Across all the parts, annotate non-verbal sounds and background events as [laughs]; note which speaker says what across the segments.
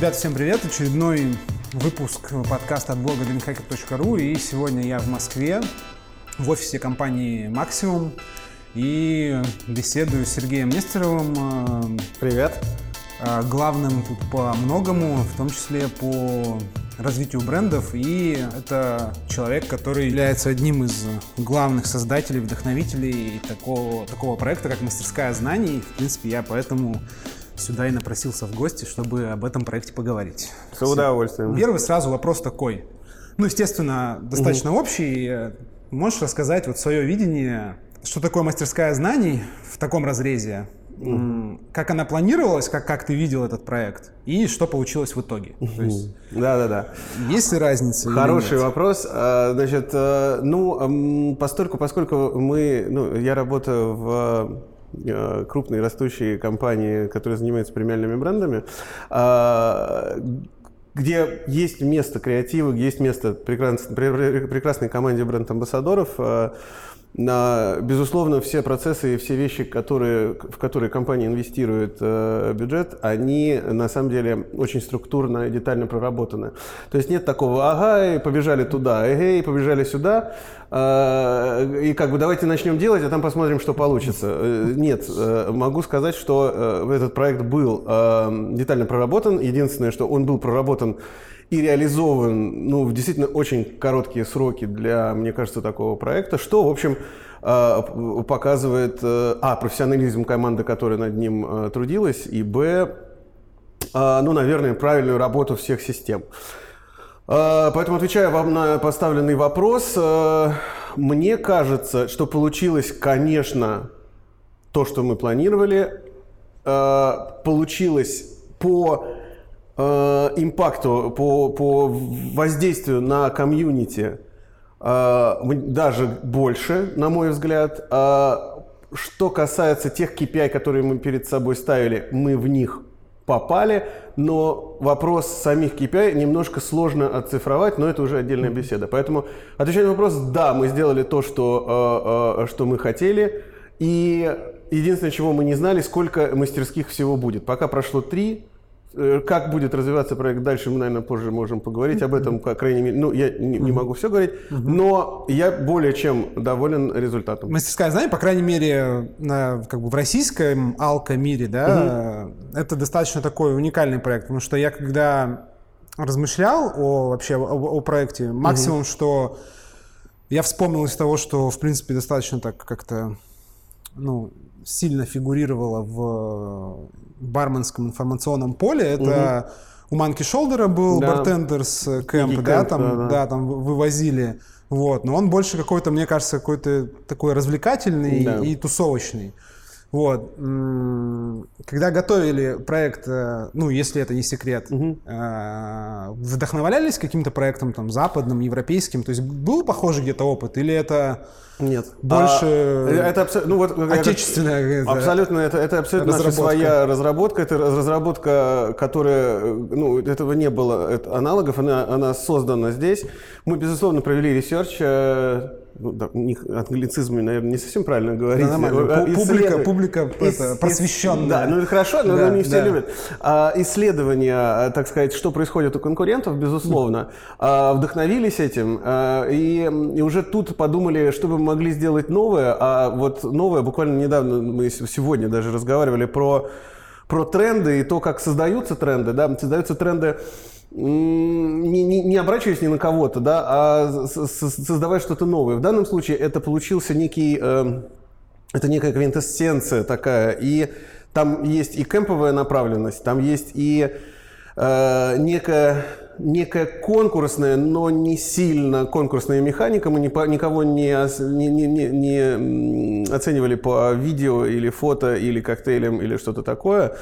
Speaker 1: Ребята, всем привет! Очередной выпуск подкаста от блога dreamhacker.ru и сегодня я в Москве в офисе компании Maximum и беседую с Сергеем Нестеровым.
Speaker 2: Привет!
Speaker 1: Главным тут по многому, в том числе по развитию брендов, и это человек, который является одним из главных создателей, вдохновителей такого, такого проекта, как «Мастерская знаний». В принципе, я поэтому сюда и напросился в гости, чтобы об этом проекте поговорить.
Speaker 2: С удовольствием.
Speaker 1: Первый сразу вопрос такой. Ну, естественно, достаточно угу. общий. Можешь рассказать вот свое видение, что такое мастерская знаний в таком разрезе? Угу. Как она планировалась, как, как ты видел этот проект, и что получилось в итоге?
Speaker 2: Да, да, да.
Speaker 1: Есть ли разница?
Speaker 2: Хороший вопрос. А, значит, э, ну, постольку, поскольку мы, ну, я работаю в Э, крупные растущие компании, которые занимаются премиальными брендами, а, где есть место креатива, где есть место прекрасной, прекрасной команде бренд-амбассадоров, а, Безусловно, все процессы и все вещи, которые, в которые компания инвестирует э, бюджет, они на самом деле очень структурно и детально проработаны. То есть нет такого «ага, и побежали туда, эй, побежали сюда», э, и как бы давайте начнем делать, а там посмотрим, что получится. Э, нет, э, могу сказать, что э, этот проект был э, детально проработан. Единственное, что он был проработан и реализован ну, в действительно очень короткие сроки для, мне кажется, такого проекта, что, в общем, э, показывает, э, а, профессионализм команды, которая над ним э, трудилась, и, б, ну, наверное, правильную работу всех систем. Поэтому, отвечая вам на поставленный вопрос, мне кажется, что получилось, конечно, то, что мы планировали. Получилось по э, импакту, по, по воздействию на комьюнити э, даже больше, на мой взгляд. А что касается тех KPI, которые мы перед собой ставили, мы в них попали, но вопрос самих KPI немножко сложно оцифровать, но это уже отдельная беседа. Поэтому, отвечая на вопрос, да, мы сделали то, что, э, э, что мы хотели, и единственное, чего мы не знали, сколько мастерских всего будет. Пока прошло три, Э, как будет развиваться проект дальше, мы, наверное, позже можем поговорить об этом, по крайней мере. Ну, я не, не могу все говорить, но я более чем доволен результатом.
Speaker 1: Мастерская знание, по крайней мере, на, как бы в российском алко-мире, да, угу. это достаточно такой уникальный проект, потому что я когда размышлял о вообще о, о проекте, максимум, угу. что я вспомнил из того, что, в принципе, достаточно так как-то, ну, сильно фигурировала в барменском информационном поле. Это угу. у Манки Шолдера был да. бартендерс кэмп, да, там, да, да. да, там вывозили. Вот, но он больше какой-то, мне кажется, какой-то такой развлекательный да. и тусовочный. Вот. Когда готовили проект, э, ну, если это не секрет, угу. вдохновлялись каким-то проектом там западным, европейским? То есть был похожий где-то опыт или это
Speaker 2: нет.
Speaker 1: Больше а,
Speaker 2: это абсо... ну, вот,
Speaker 1: отечественная.
Speaker 2: Это, абсолютно, это, это абсолютно наша своя разработка. Это разработка, которая, ну, этого не было это аналогов, она, она создана здесь. Мы, безусловно, провели research. Э, ну, да, англицизмы, наверное, не совсем правильно говорить. Да,
Speaker 1: нормально. Э, публика, публика это, просвещенная.
Speaker 2: Да, ну хорошо, но да, не все да. любят. А, исследования, так сказать, что происходит у конкурентов, безусловно, а, вдохновились этим а, и, и уже тут подумали, что бы мы могли сделать новое. А вот новое, буквально недавно, мы сегодня даже разговаривали про, про тренды и то, как создаются тренды. Да? Создаются тренды не, не, не обращаясь ни на кого-то, да, а создавая что-то новое. В данном случае это получился некий, э, это некая квинтэссенция такая, и там есть и кемповая направленность, там есть и э, некая, некая конкурсная, но не сильно конкурсная механика. Мы не, никого не, не, не, не оценивали по видео или фото, или коктейлям, или что-то такое.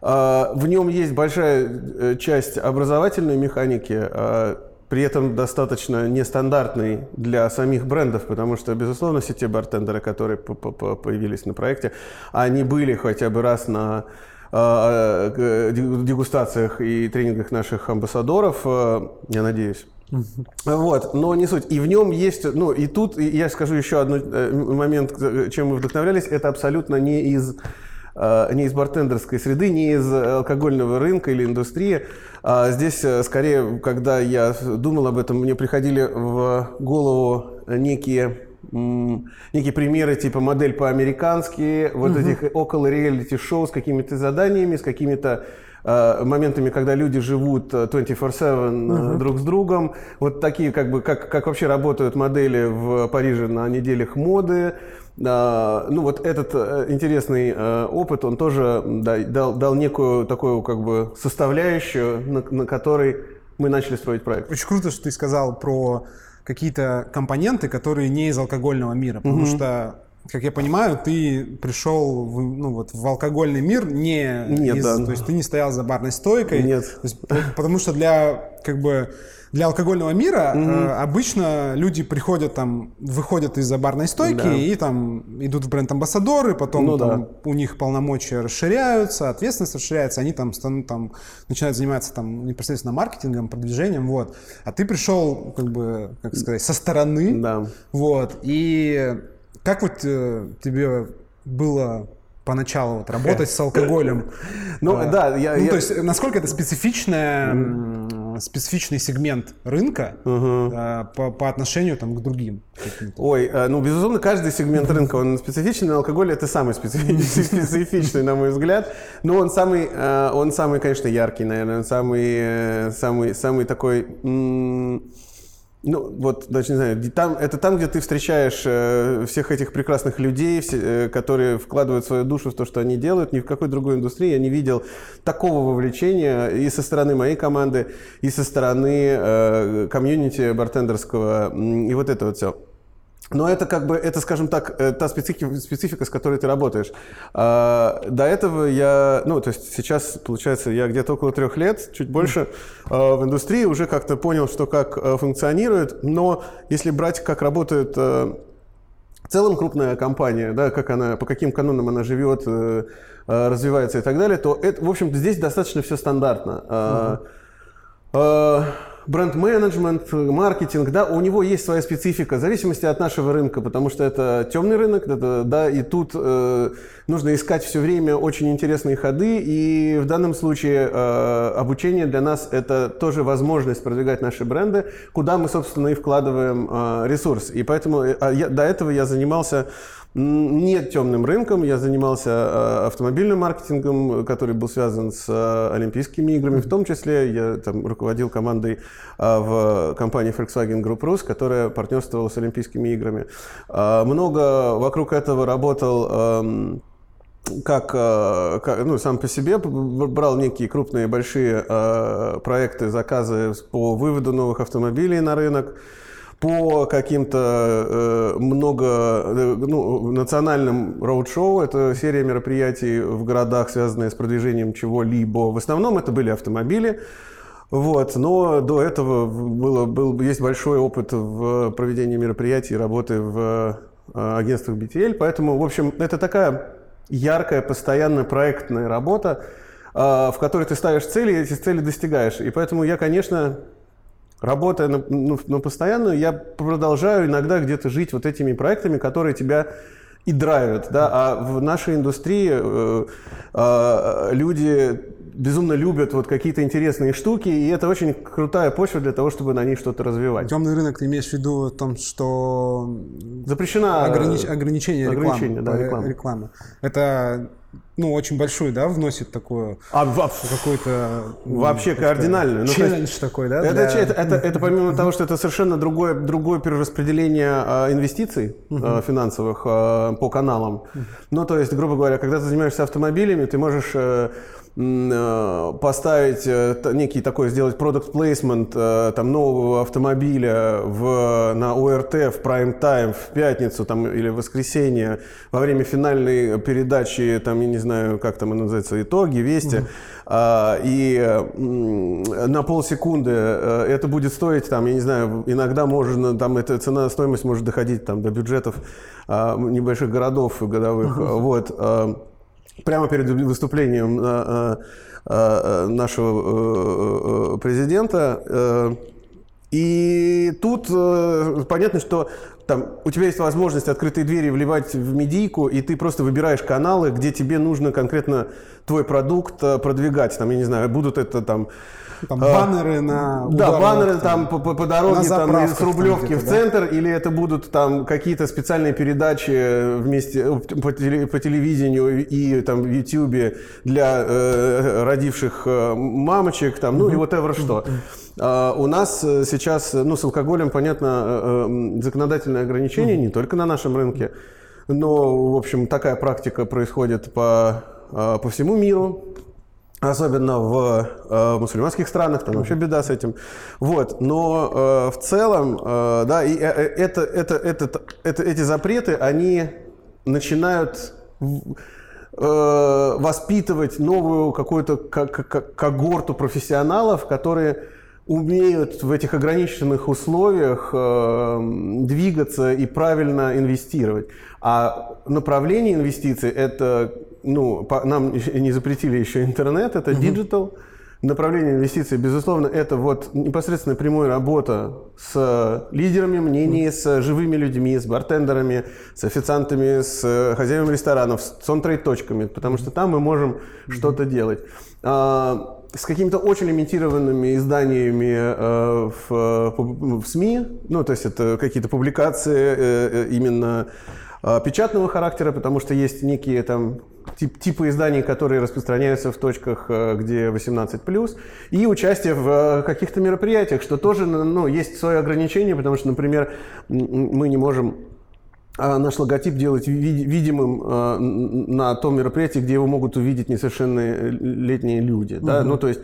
Speaker 2: А, в нем есть большая э, часть образовательной механики, а, при этом достаточно нестандартный для самих брендов, потому что, безусловно, все те бартендеры, которые появились на проекте, они были хотя бы раз на а, дегустациях и тренингах наших амбассадоров, я надеюсь. Вот, но не суть. И в нем есть, ну и тут я скажу еще один э, момент, чем мы вдохновлялись, это абсолютно не из не из бартендерской среды, не из алкогольного рынка или индустрии. А здесь скорее, когда я думал об этом, мне приходили в голову некие некие примеры типа модель по-американски, вот угу. этих около реалити-шоу с какими-то заданиями, с какими-то э, моментами, когда люди живут 24-7 угу. друг с другом. Вот такие, как бы, как, как вообще работают модели в Париже на неделях моды. Uh, ну вот этот uh, интересный uh, опыт, он тоже да, дал, дал некую такую как бы составляющую, на, на которой мы начали строить проект.
Speaker 1: Очень круто, что ты сказал про какие-то компоненты, которые не из алкогольного мира, потому mm-hmm. что как я понимаю, ты пришел в, ну, вот, в алкогольный мир не
Speaker 2: Нет,
Speaker 1: из,
Speaker 2: да.
Speaker 1: то есть ты не стоял за барной стойкой.
Speaker 2: Нет.
Speaker 1: Есть, потому что для как бы для алкогольного мира угу. э, обычно люди приходят там, выходят из-за барной стойки да. и там идут в бренд-амбассадоры, потом ну, там, да. у них полномочия расширяются, ответственность расширяется, они там, станут, там начинают заниматься там непосредственно маркетингом, продвижением, вот. А ты пришел, как бы, как сказать, со стороны,
Speaker 2: да.
Speaker 1: вот. И как вот э, тебе было поначалу вот, работать с алкоголем. [laughs]
Speaker 2: Ну, а, да, я...
Speaker 1: Ну, то есть, насколько это специфичная, специфичный сегмент рынка а, по, по отношению там, к другим?
Speaker 2: Ой, а, ну, безусловно, каждый сегмент рынка, он специфичный, но алкоголь это самый [laughs] специфичный, на мой взгляд. Но он самый, а, он самый, конечно, яркий, наверное, он самый, э, самый, самый такой... Ну, вот, даже не знаю, там, это там, где ты встречаешь э, всех этих прекрасных людей, все, э, которые вкладывают свою душу в то, что они делают. Ни в какой другой индустрии я не видел такого вовлечения и со стороны моей команды, и со стороны э, комьюнити бартендерского, и вот это вот все. Но это как бы, это, скажем так, э, та специфика, специфика с которой ты работаешь. А, до этого я, ну, то есть сейчас, получается, я где-то около трех лет, чуть больше, а, в индустрии уже как-то понял, что как а, функционирует. Но если брать, как работает а, в целом крупная компания, да, как она, по каким канонам она живет, а, развивается и так далее, то это, в общем, здесь достаточно все стандартно. А, а, бренд-менеджмент, маркетинг, да, у него есть своя специфика в зависимости от нашего рынка, потому что это темный рынок, это, да, и тут э, нужно искать все время очень интересные ходы, и в данном случае э, обучение для нас это тоже возможность продвигать наши бренды, куда мы, собственно, и вкладываем э, ресурс. И поэтому э, а я, до этого я занимался нет темным рынком. Я занимался э, автомобильным маркетингом, который был связан с э, Олимпийскими играми. В том числе я там, руководил командой э, в компании Volkswagen Group Rus, которая партнерствовала с Олимпийскими играми. Много вокруг этого работал эм, как, как ну, сам по себе брал некие крупные большие проекты, заказы по выводу новых автомобилей на рынок по каким-то э, много э, ну, национальным роуд-шоу. Это серия мероприятий в городах, связанные с продвижением чего-либо. В основном это были автомобили. Вот, но до этого было, был, есть большой опыт в проведении мероприятий, работы в э, агентствах BTL, поэтому, в общем, это такая яркая, постоянная проектная работа, э, в которой ты ставишь цели и эти цели достигаешь. И поэтому я, конечно, Работая на, ну, на постоянную, я продолжаю иногда где-то жить вот этими проектами, которые тебя и драйвят, да, а в нашей индустрии э, э, люди безумно любят вот какие-то интересные штуки, и это очень крутая почва для того, чтобы на них что-то развивать.
Speaker 1: Темный рынок, ты имеешь в виду о том, что
Speaker 2: запрещена
Speaker 1: огранич... ограничение,
Speaker 2: ограничение
Speaker 1: рекламы,
Speaker 2: да, рекламы.
Speaker 1: рекламы. Это ну, очень большую, да, вносит такую а, какой-то
Speaker 2: вообще кардинальную
Speaker 1: ну, челлендж ну, такой, да?
Speaker 2: Это, для... это, это, это помимо того, что это совершенно другое, другое перераспределение а, инвестиций а, финансовых а, по каналам. Ну, то есть, грубо говоря, когда ты занимаешься автомобилями, ты можешь э, Э, поставить э, некий такой, сделать продукт плейсмент э, там нового автомобиля в, на ОРТ в прайм-тайм в пятницу там, или в воскресенье во время финальной передачи, там, я не знаю, как там называется, итоги, вести, mm-hmm. и на полсекунды это будет стоить, там, я не знаю, иногда можно, там, эта цена, стоимость может доходить там, до бюджетов а, небольших городов годовых, mm-hmm. вот, прямо перед выступлением э, э, э, нашего президента И тут понятно, что там у тебя есть возможность открытые двери вливать в медийку, и ты просто выбираешь каналы, где тебе нужно конкретно твой продукт продвигать. Там, я не знаю, будут это там
Speaker 1: там а, баннеры на
Speaker 2: Да, баннеры там по, по, по дороге там, с Рублевки в центр, или это будут там какие-то специальные передачи вместе э, по, по телевидению и там в Ютьюбе для э, родивших э, мамочек, там, ну и whatever что. Uh, у нас сейчас, ну, с алкоголем, понятно, э, законодательное ограничение не только на нашем рынке, но, в общем, такая практика происходит по, по всему миру. Особенно в э, мусульманских странах, там вообще беда с этим. Вот. Но э, в целом, э, да, и, э, э это, это, это, это, эти запреты, они начинают э, воспитывать новую какую-то когорту профессионалов, которые умеют в этих ограниченных условиях э, двигаться и правильно инвестировать. А направление инвестиций – это ну, по, нам не запретили еще интернет, это digital. Направление инвестиций, безусловно, это вот непосредственно прямая работа с лидерами мнений, с живыми людьми, с бартендерами, с официантами, с хозяевами ресторанов, с он-трейд-точками, потому что там мы можем mm-hmm. что-то делать. А, с какими-то очень лимитированными изданиями э, в, в СМИ, ну, то есть это какие-то публикации э, э именно э, печатного характера, потому что есть некие там тип, типы изданий, которые распространяются в точках, э, где 18+, и участие в э, каких-то мероприятиях, что тоже ну, есть свои ограничения, потому что, например, мы не можем а, наш логотип делать видимым э, на том мероприятии, где его могут увидеть несовершеннолетние люди. Угу. Да? Ну, то есть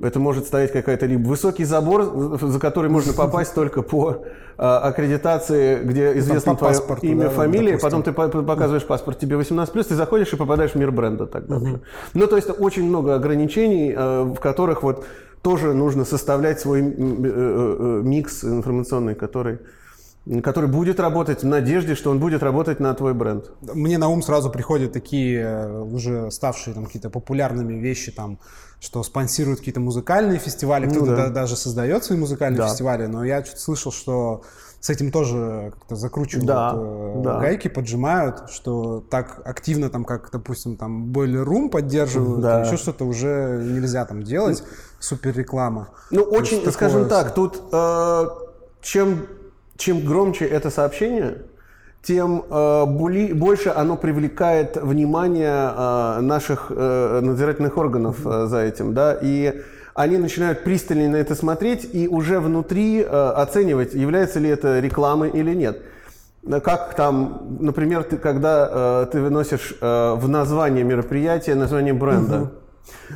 Speaker 2: это может стоять какая-то либо высокий забор, за который можно [laughs] попасть только по а, аккредитации, где известно твое паспорту, имя, да, фамилия, потом ты показываешь паспорт, тебе 18+, ты заходишь и попадаешь в мир бренда тогда угу. Ну, то есть очень много ограничений, а, в которых вот тоже нужно составлять свой э, э, э, микс информационный, который который будет работать в надежде, что он будет работать на твой бренд.
Speaker 1: Мне на ум сразу приходят такие уже ставшие там какие-то популярными вещи, там, что спонсируют какие-то музыкальные фестивали, кто-то ну, да. даже создает свои музыкальные да. фестивали, но я что-то слышал, что с этим тоже как-то закручивают да, э, да. гайки, поджимают, что так активно там, как, допустим, там Boiler Room поддерживают, да. еще что-то уже нельзя там делать, супер реклама.
Speaker 2: Ну, очень, скажем такое... так, тут э, чем чем громче это сообщение, тем э, больше оно привлекает внимание э, наших э, надзирательных органов э, за этим, да, и они начинают пристально на это смотреть и уже внутри э, оценивать, является ли это рекламой или нет. Как там, например, ты, когда э, ты выносишь э, в название мероприятия название бренда. Угу.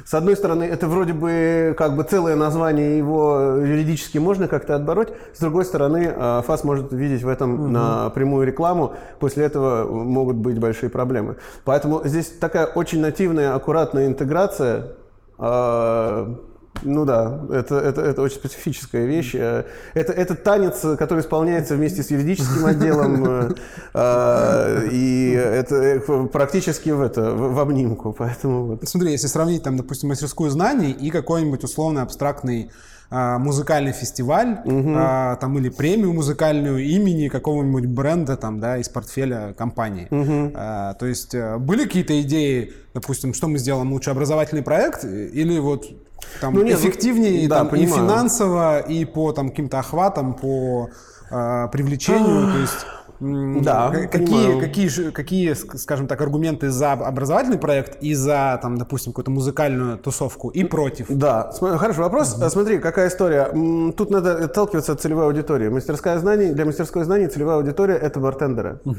Speaker 2: С одной стороны, это вроде бы как бы целое название его юридически можно как-то отбороть. С другой стороны, э, ФАС может видеть в этом угу. на прямую рекламу. После этого могут быть большие проблемы. Поэтому здесь такая очень нативная, аккуратная интеграция э, ну да, это, это, это очень специфическая вещь. Э, это, это танец, который исполняется вместе с юридическим отделом, э, э, и это практически в, это, в обнимку. Поэтому
Speaker 1: вот. Смотри, если сравнить, там, допустим, мастерскую знаний и какой-нибудь условно абстрактный а, музыкальный фестиваль, угу. а, там или премию музыкальную имени какого-нибудь бренда там, да, из портфеля компании. Угу. А, то есть были какие-то идеи, допустим, что мы сделаем лучше образовательный проект или вот там ну, нет, эффективнее да, там, и финансово, и по там, каким-то охватам, по э, привлечению. то есть да, какие, какие, какие, скажем так, аргументы за образовательный проект и за, там, допустим, какую-то музыкальную тусовку и против?
Speaker 2: Да, хороший вопрос. Угу. Смотри, какая история. Тут надо отталкиваться от целевой аудитории. Мастерская знаний, для мастерской знаний целевая аудитория – это бартендеры. Угу.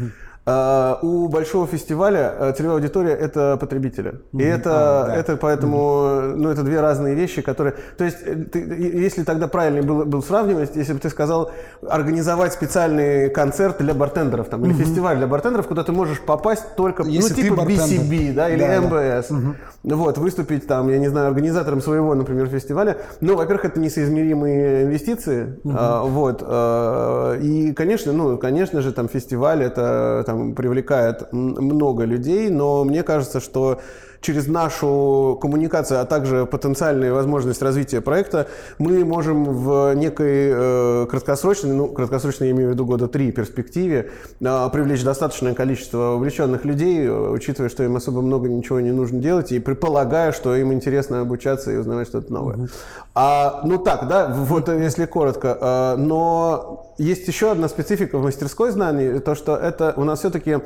Speaker 2: Uh, у большого фестиваля uh, целевая аудитория это потребители. Mm-hmm. И это, а, да. это поэтому, mm-hmm. ну, это две разные вещи, которые. То есть, э, ты, если тогда правильно было, был сравнивать, если бы ты сказал организовать специальный концерт для бартендеров там, mm-hmm. или фестиваль для бартендеров, куда ты можешь попасть только, ну, если ну, типа BCB, да, или да, МБС. Да. Mm-hmm. Вот, выступить там, я не знаю, организатором своего, например, фестиваля. Ну, во-первых, это несоизмеримые инвестиции. Mm-hmm. А, вот. А, и, конечно, ну, конечно же, там фестиваль это там привлекает много людей, но мне кажется, что через нашу коммуникацию, а также потенциальную возможность развития проекта, мы можем в некой э, краткосрочной, ну, краткосрочной я имею в виду года три перспективе, э, привлечь достаточное количество увлеченных людей, э, учитывая, что им особо много ничего не нужно делать, и предполагая, что им интересно обучаться и узнавать что-то новое. Mm-hmm. А, ну так, да, вот если коротко. Э, но есть еще одна специфика в мастерской знаний, то, что это у нас все-таки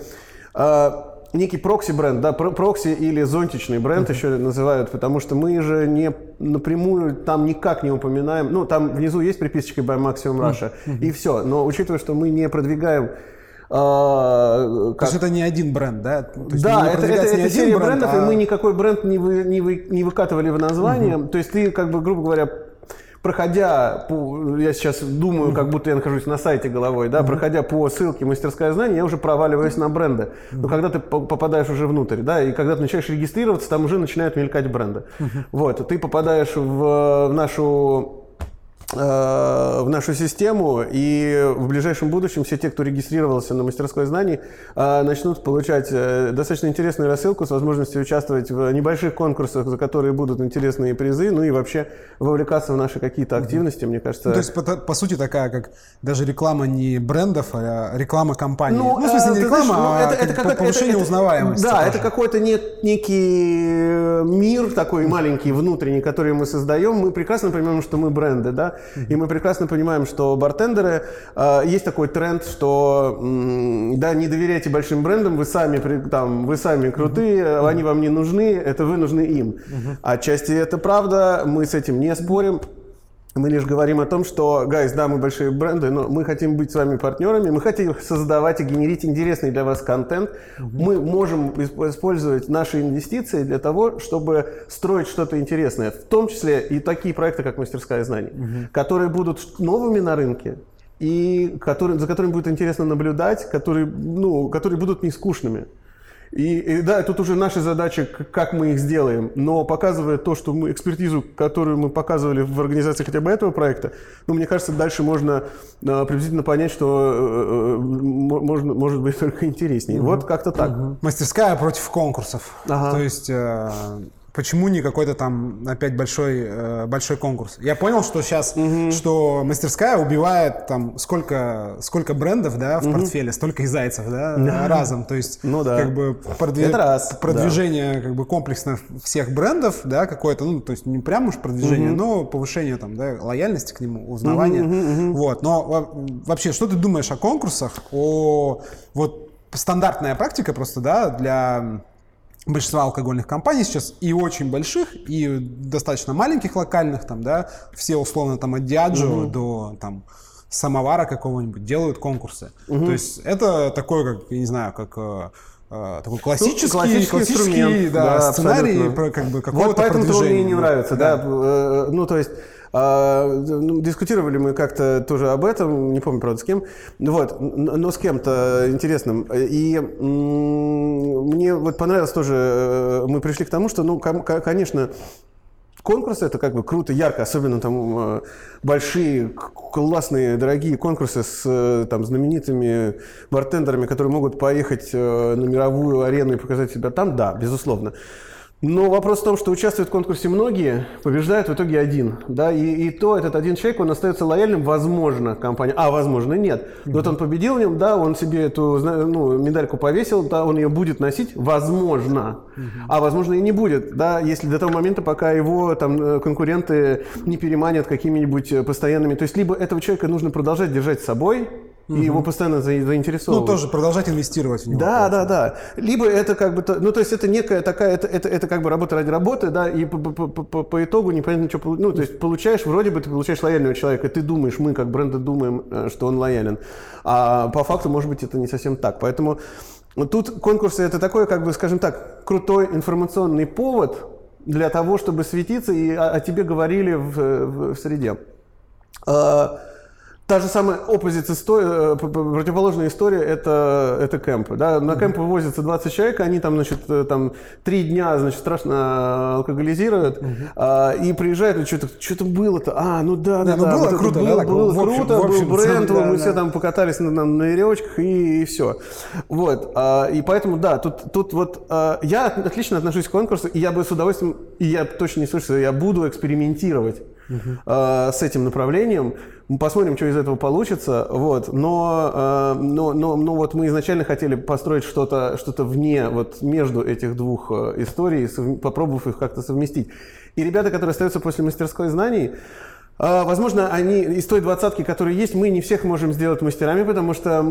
Speaker 2: э, некий прокси-бренд, да, прокси или зонтичный бренд uh-huh. еще называют, потому что мы же не напрямую там никак не упоминаем, ну, там внизу есть приписочка by Maximum Russia, uh-huh. и все, но учитывая, что мы не продвигаем
Speaker 1: а, как... То есть это не один бренд, да? То
Speaker 2: есть да, это, это, это серия бренд, брендов, а... и мы никакой бренд не, вы, не, вы, не выкатывали в название. Угу. То есть ты, как бы, грубо говоря, проходя по, я сейчас думаю, как будто я нахожусь на сайте головой, да, проходя по ссылке мастерская знания, я уже проваливаюсь на бренды. Но когда ты попадаешь уже внутрь, да, и когда ты начинаешь регистрироваться, там уже начинают мелькать бренды. Вот, ты попадаешь в нашу в нашу систему, и в ближайшем будущем все те, кто регистрировался на мастерской знаний, э, начнут получать э, достаточно интересную рассылку с возможностью участвовать в небольших конкурсах, за которые будут интересные призы, ну и вообще вовлекаться в наши какие-то активности, мне кажется. Ну,
Speaker 1: то есть, по, по сути, такая, как даже реклама не брендов, а реклама компании. Ну, ну в смысле, не реклама, знаешь, ну, это, а это, как, повышение это, узнаваемости.
Speaker 2: Да, тоже. это какой-то не, некий мир такой маленький, внутренний, который мы создаем. Мы прекрасно понимаем, что мы бренды, да, и мы прекрасно понимаем, что бартендеры, э, есть такой тренд, что да, не доверяйте большим брендам, вы сами, там, вы сами крутые, они вам не нужны, это вы нужны им. Отчасти это правда, мы с этим не спорим. Мы лишь говорим о том, что, гайз, да, мы большие бренды, но мы хотим быть с вами партнерами, мы хотим создавать и генерить интересный для вас контент. Мы можем использовать наши инвестиции для того, чтобы строить что-то интересное, в том числе и такие проекты, как «Мастерская знаний», mm-hmm. которые будут новыми на рынке, и которые, за которыми будет интересно наблюдать, которые, ну, которые будут не скучными. И, и да, тут уже наша задача, как мы их сделаем. Но показывая то, что мы, экспертизу, которую мы показывали в организации хотя бы этого проекта, ну, мне кажется, дальше можно э, приблизительно понять, что э, э можно, может быть [laughs] только интереснее. Угу. Вот как-то так. Угу.
Speaker 1: Мастерская против конкурсов. Ага. То есть... Э, Почему не какой-то там опять большой, э, большой конкурс? Я понял, что сейчас, угу. что мастерская убивает там сколько, сколько брендов, да, в угу. портфеле, столько и зайцев, да, да, разом. То есть, ну, да. как бы продвиж... Это раз, продвижение да. как бы комплексно всех брендов, да, какое-то, ну, то есть не прям уж продвижение, угу. но повышение там, да, лояльности к нему, узнавания. Угу, угу, угу. Вот. Но вообще, что ты думаешь о конкурсах, о вот стандартная практика просто, да, для большинства алкогольных компаний сейчас и очень больших, и достаточно маленьких локальных, там, да, все условно там от Диаджо угу. до там самовара какого-нибудь делают конкурсы. Угу. То есть это такой, как, я не знаю, как э, э такой классический, ну, классический, классический да, да, сценарий про как бы какого-то
Speaker 2: вот поэтому продвижения. мне не нравится, да. да. Э, ну, то есть а, ну, дискутировали мы как-то тоже об этом, не помню, правда, с кем. Вот, но с кем-то интересным. И мне вот понравилось тоже, э, мы пришли к тому, что, ну, конечно, конкурсы это как бы круто, ярко, особенно там э, большие, классные, дорогие конкурсы с э, там знаменитыми бартендерами, которые могут поехать на мировую арену и показать себя там, да, безусловно. Но вопрос в том, что участвуют в конкурсе многие, побеждает в итоге один. Да? И, и то этот один человек, он остается лояльным, возможно, компания. А, возможно, нет. Вот он победил в нем, да, он себе эту ну, медальку повесил, да, он ее будет носить, возможно. А возможно и не будет, да, если до того момента, пока его там э, конкуренты не переманят какими-нибудь э, постоянными. То есть либо этого человека нужно продолжать держать с собой, и угу. его постоянно заинтересовывают.
Speaker 1: Ну, тоже продолжать инвестировать в него.
Speaker 2: Да, да, да. Либо это как бы, ну, то есть это некая такая, это, это, это как бы работа ради работы, да, и по, по, по, по итогу непонятно, что, ну, то есть получаешь, вроде бы ты получаешь лояльного человека, ты думаешь, мы как бренды думаем, э, что он лоялен, а по факту, может быть, это не совсем так. Поэтому тут конкурсы это такой, как бы, скажем так, крутой информационный повод для того, чтобы светиться и о, о тебе говорили в, в, в среде. Та же самая opposite история, противоположная история это, это кемпы. Да? На кемп вывозятся 20 человек, они там, значит, там три дня, значит, страшно алкоголизируют, угу. а, и приезжают, и что-то, что-то было-то, а, ну да, да,
Speaker 1: да, ну
Speaker 2: да,
Speaker 1: было
Speaker 2: вот
Speaker 1: круто,
Speaker 2: было,
Speaker 1: да,
Speaker 2: было,
Speaker 1: общем,
Speaker 2: круто,
Speaker 1: общем,
Speaker 2: был бренд,
Speaker 1: да,
Speaker 2: мы
Speaker 1: да.
Speaker 2: все там покатались на, на, на веревочках и, и все. Вот, а, и поэтому, да, тут, тут вот а, я отлично отношусь к конкурсу, и я бы с удовольствием, и я точно не слышу, я буду экспериментировать uh с этим направлением. Мы посмотрим, что из этого получится. Вот. Но, э, но, но, но вот мы изначально хотели построить что-то что вне, вот между этих двух э, историй, попробовав их как-то совместить. И ребята, которые остаются после мастерской знаний, Возможно, они из той двадцатки, которые есть, мы не всех можем сделать мастерами, потому что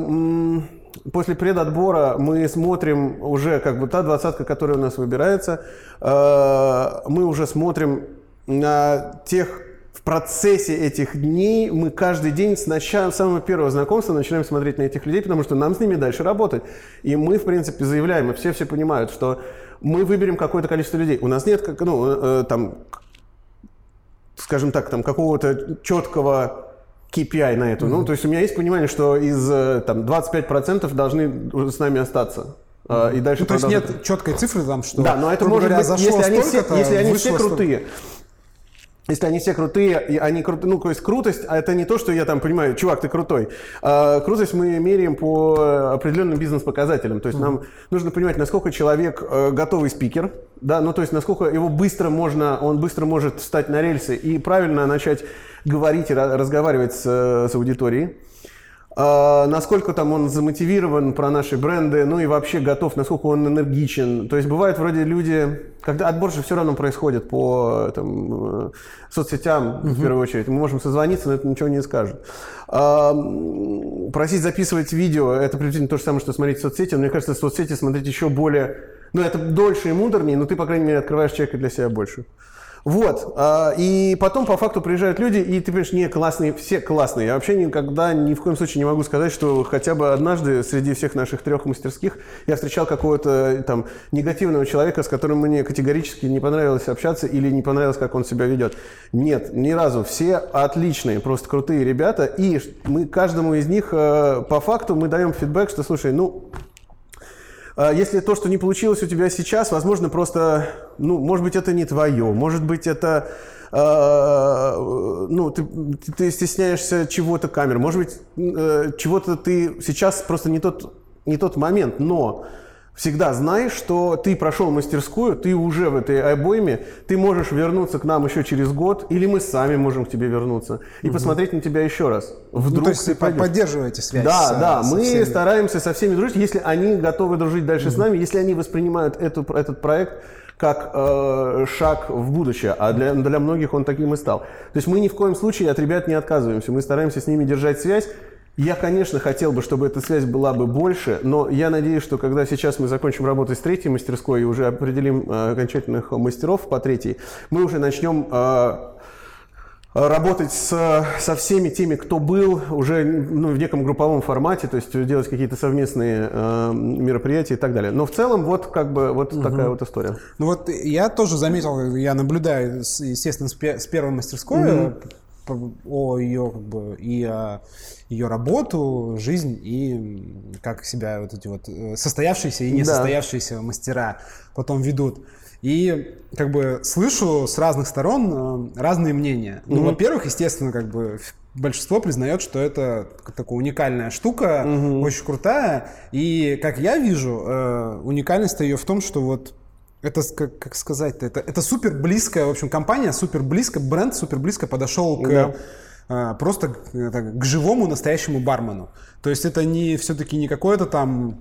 Speaker 2: после предотбора мы смотрим уже как бы та двадцатка, которая у нас выбирается, мы уже смотрим на тех в процессе этих дней мы каждый день с начала, с самого первого знакомства начинаем смотреть на этих людей, потому что нам с ними дальше работать. И мы, в принципе, заявляем, и все все понимают, что мы выберем какое-то количество людей. У нас нет, как, ну, э, там, скажем так, там, какого-то четкого KPI на это. Mm-hmm. Ну, то есть у меня есть понимание, что из там, 25% должны с нами остаться.
Speaker 1: Mm-hmm. И дальше ну, то есть нет четкой цифры там, что...
Speaker 2: Да, но это может говоря, быть, если они все, если они все крутые, если они все крутые, и они крутые, ну, то есть крутость, а это не то, что я там понимаю, чувак, ты крутой. А, крутость мы меряем по определенным бизнес-показателям. То есть mm-hmm. нам нужно понимать, насколько человек э, готовый спикер, да, ну, то есть насколько его быстро можно, он быстро может встать на рельсы и правильно начать говорить и разговаривать с, с аудиторией. Uh, насколько там он замотивирован про наши бренды, ну и вообще готов, насколько он энергичен. То есть бывает вроде люди, когда отбор же все равно происходит по там, э, соцсетям uh-huh. в первую очередь, мы можем созвониться, но это ничего не скажет. Uh, просить записывать видео, это приблизительно то же самое, что смотреть соцсети, но мне кажется, соцсети смотреть еще более, ну это дольше и муторнее, но ты, по крайней мере, открываешь человека для себя больше. Вот. А, и потом по факту приезжают люди, и ты понимаешь, не классные, все классные. Я вообще никогда, ни в коем случае не могу сказать, что хотя бы однажды среди всех наших трех мастерских я встречал какого-то там негативного человека, с которым мне категорически не понравилось общаться или не понравилось, как он себя ведет. Нет, ни разу. Все отличные, просто крутые ребята. И мы каждому из них э, по факту мы даем фидбэк, что, слушай, ну, если то, что не получилось у тебя сейчас, возможно, просто, ну, может быть, это не твое, может быть, это, э, ну, ты, ты стесняешься чего-то камер, может быть, э, чего-то ты сейчас просто не тот, не тот момент, но Всегда знай, что ты прошел мастерскую, ты уже в этой обойме, ты можешь вернуться к нам еще через год, или мы сами можем к тебе вернуться и угу. посмотреть на тебя еще раз.
Speaker 1: Вдруг ну, то есть ты поддерживаете связь.
Speaker 2: Да,
Speaker 1: с,
Speaker 2: да,
Speaker 1: со
Speaker 2: мы
Speaker 1: всеми.
Speaker 2: стараемся со всеми дружить, если они готовы дружить дальше угу. с нами, если они воспринимают эту, этот проект как э, шаг в будущее, а для, для многих он таким и стал. То есть мы ни в коем случае от ребят не отказываемся, мы стараемся с ними держать связь, я, конечно, хотел бы, чтобы эта связь была бы больше, но я надеюсь, что когда сейчас мы закончим работать с третьей мастерской и уже определим э, окончательных мастеров по третьей, мы уже начнем э, работать с, со всеми теми, кто был уже ну, в неком групповом формате, то есть делать какие-то совместные э, мероприятия и так далее. Но в целом вот как бы вот угу. такая вот история.
Speaker 1: Ну вот я тоже заметил, я наблюдаю, естественно, с первой мастерской угу о ее как бы и о ее работу, жизнь и как себя вот эти вот э, состоявшиеся и несостоявшиеся да. мастера потом ведут. И как бы слышу с разных сторон э, разные мнения. Ну, угу. во-первых, естественно, как бы большинство признает, что это такая уникальная штука, угу. очень крутая. И как я вижу, э, уникальность ее в том, что вот это, как, как сказать-то, это, это супер близкая, в общем, компания супер близко, бренд супер близко подошел к да. а, просто это, к живому настоящему бармену. То есть это не все-таки не какое-то там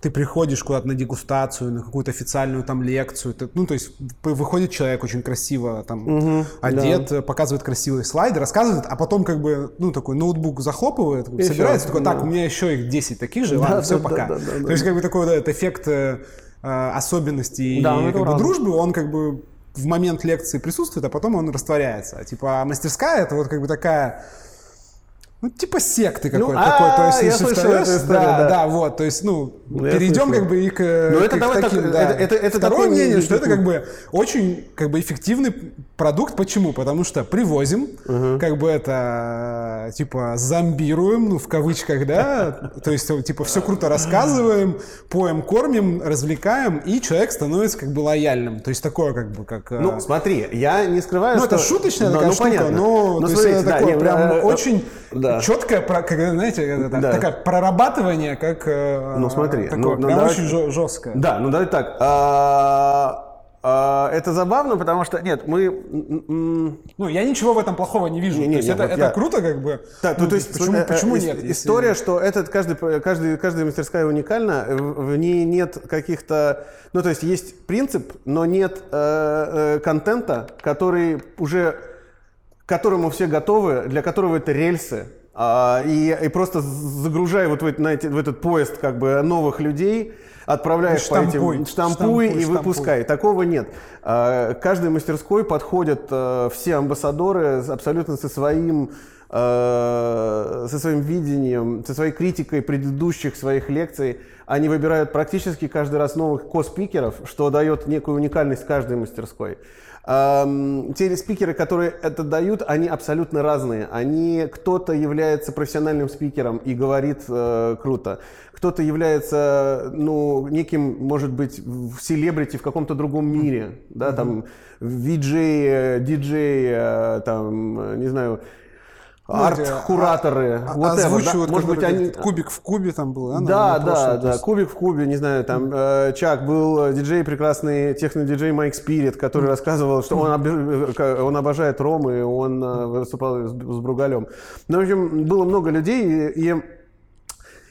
Speaker 1: ты приходишь куда-то на дегустацию, на какую-то официальную там лекцию, ты, ну то есть выходит человек очень красиво там угу, одет, да. показывает красивые слайды, рассказывает, а потом как бы ну такой ноутбук захлопывает, и собирается, такой, так, да. у меня еще их 10 таких же, да, ладно, да, все, да, пока. Да, да, да, то есть как бы такой да, этот эффект Э, особенностей да, как бы, дружбы, он как бы в момент лекции присутствует, а потом он растворяется. Типа, а мастерская это вот как бы такая ну, типа секты какой-то ну, такой. То есть,
Speaker 2: я слышал эту историю,
Speaker 1: да, да, вот, то есть, ну, ну перейдем как бы и к, ну,
Speaker 2: это, давай
Speaker 1: таким,
Speaker 2: так,
Speaker 1: да.
Speaker 2: это, это,
Speaker 1: Второе мнение, что это как бы очень как бы эффективный продукт. Почему? Потому что привозим, как бы это, типа, зомбируем, ну, в кавычках, да, [laughs] то есть, типа, все круто рассказываем, поем, кормим, развлекаем, и человек становится как бы лояльным. То есть, такое как бы, как...
Speaker 2: Ну, смотри, я не скрываю,
Speaker 1: ну, это шуточная такая ну, штука, понятно. но, то смотрите, есть, это такое прям э, очень да. четкое, как, знаете, да. такое прорабатывание, как э,
Speaker 2: ну, смотри,
Speaker 1: такое,
Speaker 2: ну,
Speaker 1: ну, давай, очень жесткое.
Speaker 2: Да, ну давай так. А, а, это забавно, потому что нет, мы.
Speaker 1: Ну, я ничего в этом плохого не вижу. Не, не, то есть не, это, вот это я... круто, как бы.
Speaker 2: Так, ну, то есть почему, э, почему нет? История, если... что этот каждый, каждый, каждая мастерская уникальна, в ней нет каких-то. Ну, то есть есть принцип, но нет э, э, контента, который уже к которому все готовы, для которого это рельсы, а, и, и просто загружая вот в, на эти, в этот поезд как бы новых людей, отправляешь
Speaker 1: штампуй,
Speaker 2: по этим штампуй, штампуй и штампуй. выпускай. Такого нет. А, каждой мастерской подходят а, все амбассадоры абсолютно со своим со своим видением, со своей критикой предыдущих своих лекций. Они выбирают практически каждый раз новых ко-спикеров, что дает некую уникальность каждой мастерской. Те спикеры, которые это дают, они абсолютно разные. Они, кто-то является профессиональным спикером и говорит э, круто, кто-то является, ну, неким, может быть, селебрити в каком-то другом мире, да, там, виджей, диджей, э, там, не знаю, арт-кураторы,
Speaker 1: а, whatever, озвучивают, да? может быть, они... Кубик в кубе там было,
Speaker 2: да? Да, да, да, кубик в кубе, не знаю, там э, Чак был диджей, прекрасный техно-диджей Майк Спирит, который рассказывал, что он, об... Э, он обожает ром, и он э, выступал с, с Бругалем. Ну, в общем, было много людей, и,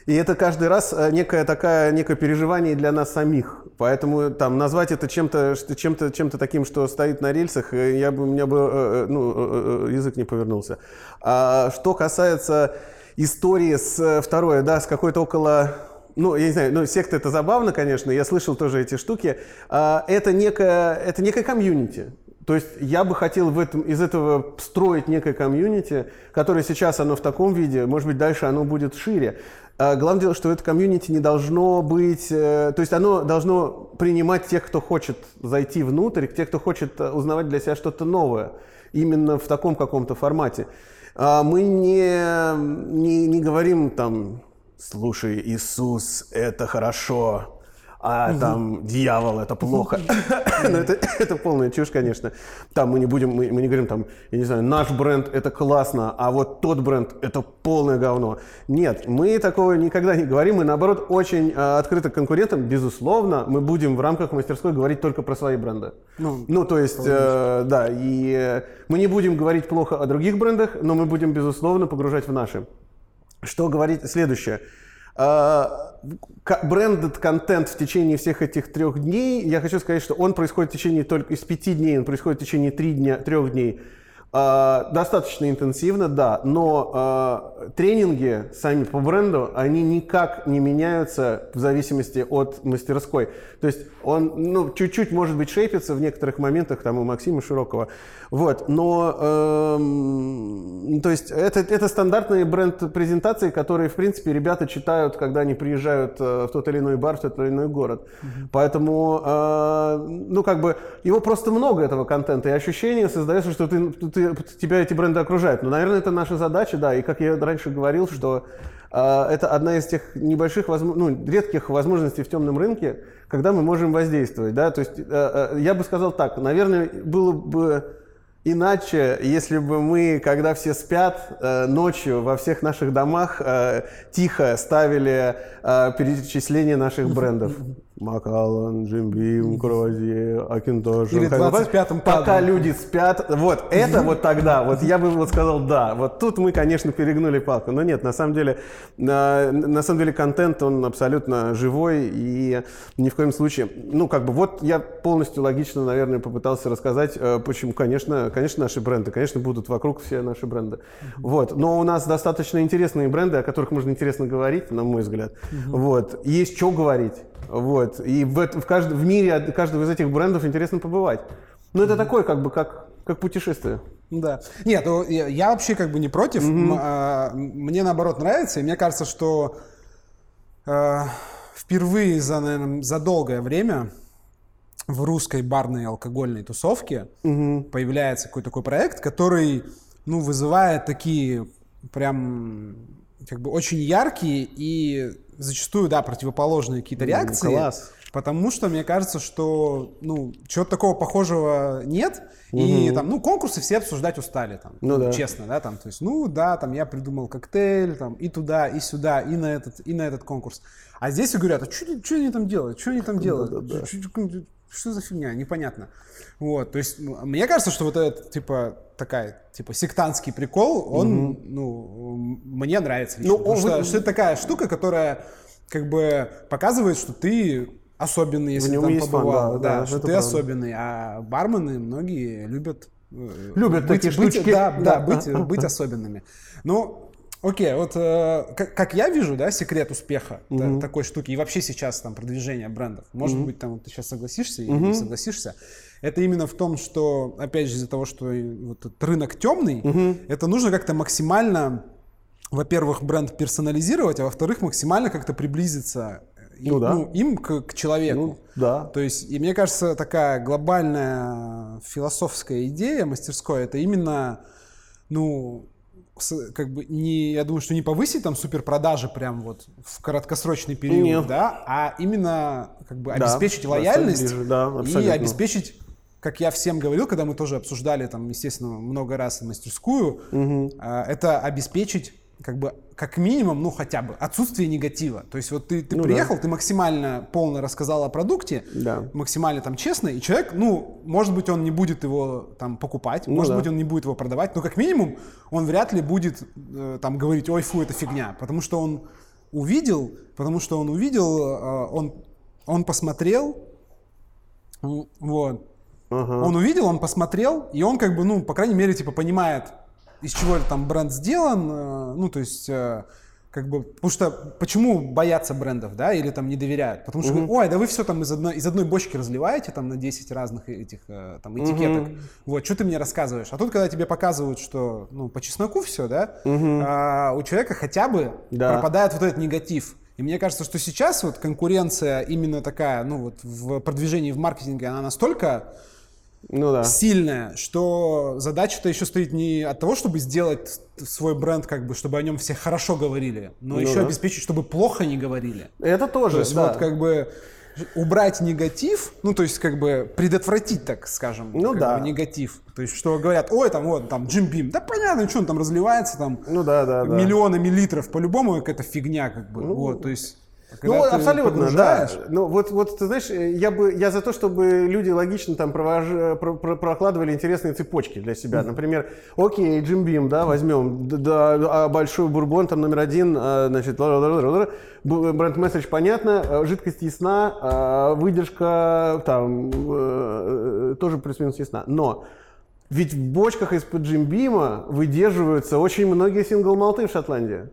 Speaker 2: и это каждый раз э, некое такая, некое переживание для нас самих. Поэтому там назвать это чем-то, чем-то, чем-то таким, что стоит на рельсах, э, я бы, у меня бы э, ну, язык не повернулся. А что касается истории с второе, да, с какой-то около ну, я не знаю, ну, секта это забавно, конечно, я слышал тоже эти штуки. А, это некое, это некое комьюнити. То есть я бы хотел в этом, из этого строить некое комьюнити, которое сейчас оно в таком виде, может быть, дальше оно будет шире. А главное дело, что это комьюнити не должно быть... Э, то есть оно должно принимать тех, кто хочет зайти внутрь, тех, кто хочет э, узнавать для себя что-то новое. Именно в таком каком-то формате. А мы не, не, не говорим там, слушай, Иисус, это хорошо, а угу. там дьявол это плохо. [laughs] Но это, это полная чушь, конечно. Там мы не будем, мы, мы не говорим там, я не знаю, наш бренд это классно, а вот тот бренд это полное говно. Нет, мы такого никогда не говорим, мы наоборот очень э, открыты к конкурентам. Безусловно, мы будем в рамках мастерской говорить только про свои бренды. Ну, ну то есть, э, да, и э, мы не будем говорить плохо о других брендах, но мы будем, безусловно, погружать в наши. Что говорить следующее? А, брендед контент в течение всех этих трех дней, я хочу сказать, что он происходит в течение только из пяти дней, он происходит в течение три дня, трех дней. А, достаточно интенсивно, да, но э, тренинги сами по бренду, они никак не меняются в зависимости от мастерской. То есть он, ну, чуть-чуть, может быть, шейпится в некоторых моментах, там, у Максима Широкого, вот, но, э, то есть это, это стандартные бренд-презентации, которые, в принципе, ребята читают, когда они приезжают в тот или иной бар, в тот или иной город. Mm-hmm. Поэтому, э, ну, как бы, его просто много, этого контента, и ощущение создается, что ты, ты тебя эти бренды окружают. Но, наверное, это наша задача, да. И как я раньше говорил, что э, это одна из тех небольших, ну, редких возможностей в темном рынке, когда мы можем воздействовать, да. То есть э, э, я бы сказал так, наверное, было бы Иначе, если бы мы, когда все спят, э, ночью во всех наших домах тихо ставили перечисление наших брендов. [laughs] Макалан, Джимбим, Круазье, Акинтош.
Speaker 1: Или 25-м
Speaker 2: Пока люди спят. Вот, это вот тогда, вот я бы вот сказал, да. Вот тут мы, конечно, перегнули палку. Но нет, на самом деле, на, на самом деле контент, он абсолютно живой и ни в коем случае, ну, как бы, вот я полностью логично, наверное, попытался рассказать, э, почему, конечно, конечно, наши бренды, конечно, будут вокруг все наши бренды. Вот, но у нас достаточно интересные бренды, о которых можно интересно говорить, на мой взгляд. Вот, есть что говорить. Вот. И в, в, каждом, в мире каждого из этих брендов интересно побывать. Но это такое, как бы, как, как путешествие.
Speaker 1: Да. Нет, ну, я, вообще как бы не против. А, мне наоборот нравится. И мне кажется, что э, впервые за, наверное, за долгое время в русской барной алкогольной тусовке появляется какой-то такой проект, который ну, вызывает такие прям как бы очень яркие и зачастую, да, противоположные какие-то реакции.
Speaker 2: класс.
Speaker 1: Потому что мне кажется, что, ну, чего-то такого похожего нет. И там, ну, конкурсы все обсуждать устали, там,
Speaker 2: Ну да.
Speaker 1: честно, да, там, то есть, ну, да, там, я придумал коктейль, там, и туда, и сюда, и на этот, и на этот конкурс. А здесь и говорят, а что они там делают, что они там делают,
Speaker 2: Да-да-да.
Speaker 1: Чё- чё- что за фигня, непонятно. Вот, то есть, мне кажется, что вот этот, типа, такая, типа, сектантский прикол, он, ну, м- мне нравится.
Speaker 2: Ну, он
Speaker 1: что,
Speaker 2: вы-
Speaker 1: что это такая штука, которая, как бы, показывает, что ты особенный, если
Speaker 2: нем
Speaker 1: там
Speaker 2: есть фан,
Speaker 1: побывал,
Speaker 2: да, да,
Speaker 1: что ты
Speaker 2: правда.
Speaker 1: особенный, а бармены многие любят э,
Speaker 2: Любят
Speaker 1: быть,
Speaker 2: такие
Speaker 1: быть-
Speaker 2: штучки.
Speaker 1: да, да,
Speaker 2: Да.
Speaker 1: быть, быть особенными. Ну, окей, вот э, как, как я вижу, да, секрет успеха та- такой штуки и вообще сейчас там продвижение брендов, может быть, там вот ты сейчас согласишься или не согласишься, это именно в том, что, опять же, из-за того, что вот этот рынок темный, это нужно как-то максимально, во-первых, бренд персонализировать, а во-вторых, максимально как-то приблизиться и-
Speaker 2: Ну да.
Speaker 1: им к, к человеку.
Speaker 2: Ну, да.
Speaker 1: То есть, и мне кажется, такая глобальная философская идея мастерской, это именно, ну, как бы не, я думаю, что не повысить там суперпродажи прям вот в краткосрочный период,
Speaker 2: Нет.
Speaker 1: да, а именно как бы обеспечить
Speaker 2: да,
Speaker 1: лояльность
Speaker 2: ближе, да,
Speaker 1: и обеспечить как я всем говорил, когда мы тоже обсуждали там, естественно, много раз мастерскую, а, это обеспечить как бы как минимум, ну хотя бы отсутствие негатива. То есть вот ты, ты
Speaker 2: Ну да.
Speaker 1: приехал, ты максимально полно рассказал о продукте,
Speaker 2: Да.
Speaker 1: максимально там честно, и человек, ну, может быть, он не будет его там покупать,
Speaker 2: Ну
Speaker 1: может
Speaker 2: да.
Speaker 1: быть, он не будет его продавать, но как минимум он вряд ли будет э, там говорить, ой, фу, это фигня, потому что он увидел, потому что он увидел, э, он, он посмотрел, вот,
Speaker 2: Ага.
Speaker 1: он увидел, он посмотрел, и он как бы, ну, по крайней мере, типа понимает, из чего там бренд сделан, э, ну, то есть, э, как бы, потому что, почему боятся брендов, да, или там не доверяют? Потому что, говорят, ой, да вы все там из одной, из одной бочки разливаете там на 10 разных этих э, там этикеток, вот, что ты мне рассказываешь? А тут, когда тебе показывают, что, ну, по чесноку все, да, а, у человека хотя бы
Speaker 2: Да.
Speaker 1: пропадает вот этот негатив. И мне кажется, что сейчас вот конкуренция именно такая, ну вот в продвижении, в маркетинге, она настолько
Speaker 2: Ну да.
Speaker 1: сильная, что задача-то еще стоит не от того, чтобы сделать свой бренд, как бы, чтобы о нем все хорошо говорили, но
Speaker 2: Ну
Speaker 1: еще
Speaker 2: да.
Speaker 1: обеспечить, чтобы плохо не говорили.
Speaker 2: Это тоже,
Speaker 1: То есть
Speaker 2: да.
Speaker 1: вот как бы убрать негатив, ну то есть как бы предотвратить, так скажем,
Speaker 2: Ну да.
Speaker 1: бы, негатив. То есть что говорят, ой, там вот там Джим Бим, да понятно, что он там разливается, там
Speaker 2: Ну да, да, да.
Speaker 1: миллионами литров, по-любому какая-то фигня, как бы, вот, то есть.
Speaker 2: Ну,
Speaker 1: когда ты
Speaker 2: абсолютно, да. Ну, вот, вот, ты знаешь, э, я бы, я за то, чтобы люди логично там провож- про- про- прокладывали интересные цепочки для себя. Например, окей, Джим Бим, да, возьмем, да, а большой бурбон, там номер один, а, значит, ла-ла-ла-ла-ла-ла. Б- бренд-месседж понятно, а, жидкость ясна, а, выдержка там э, тоже плюс-минус ясна. Но ведь в бочках из-под Джим Бима выдерживаются очень многие сингл-малты в Шотландии.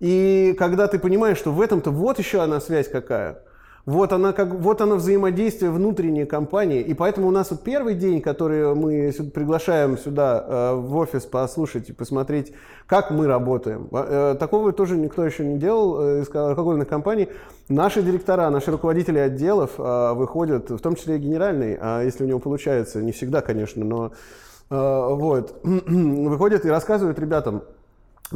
Speaker 2: И когда ты понимаешь, что в этом-то вот еще одна связь какая. Вот она, как, вот оно взаимодействие внутренней компании. И поэтому у нас вот первый день, который мы приглашаем сюда э, в офис послушать и посмотреть, как мы работаем. Э, такого тоже никто еще не делал э, из алкогольных компаний. Наши директора, наши руководители отделов э, выходят, в том числе и генеральный, а если у него получается, не всегда, конечно, но э, вот, [clears throat] выходят и рассказывают ребятам,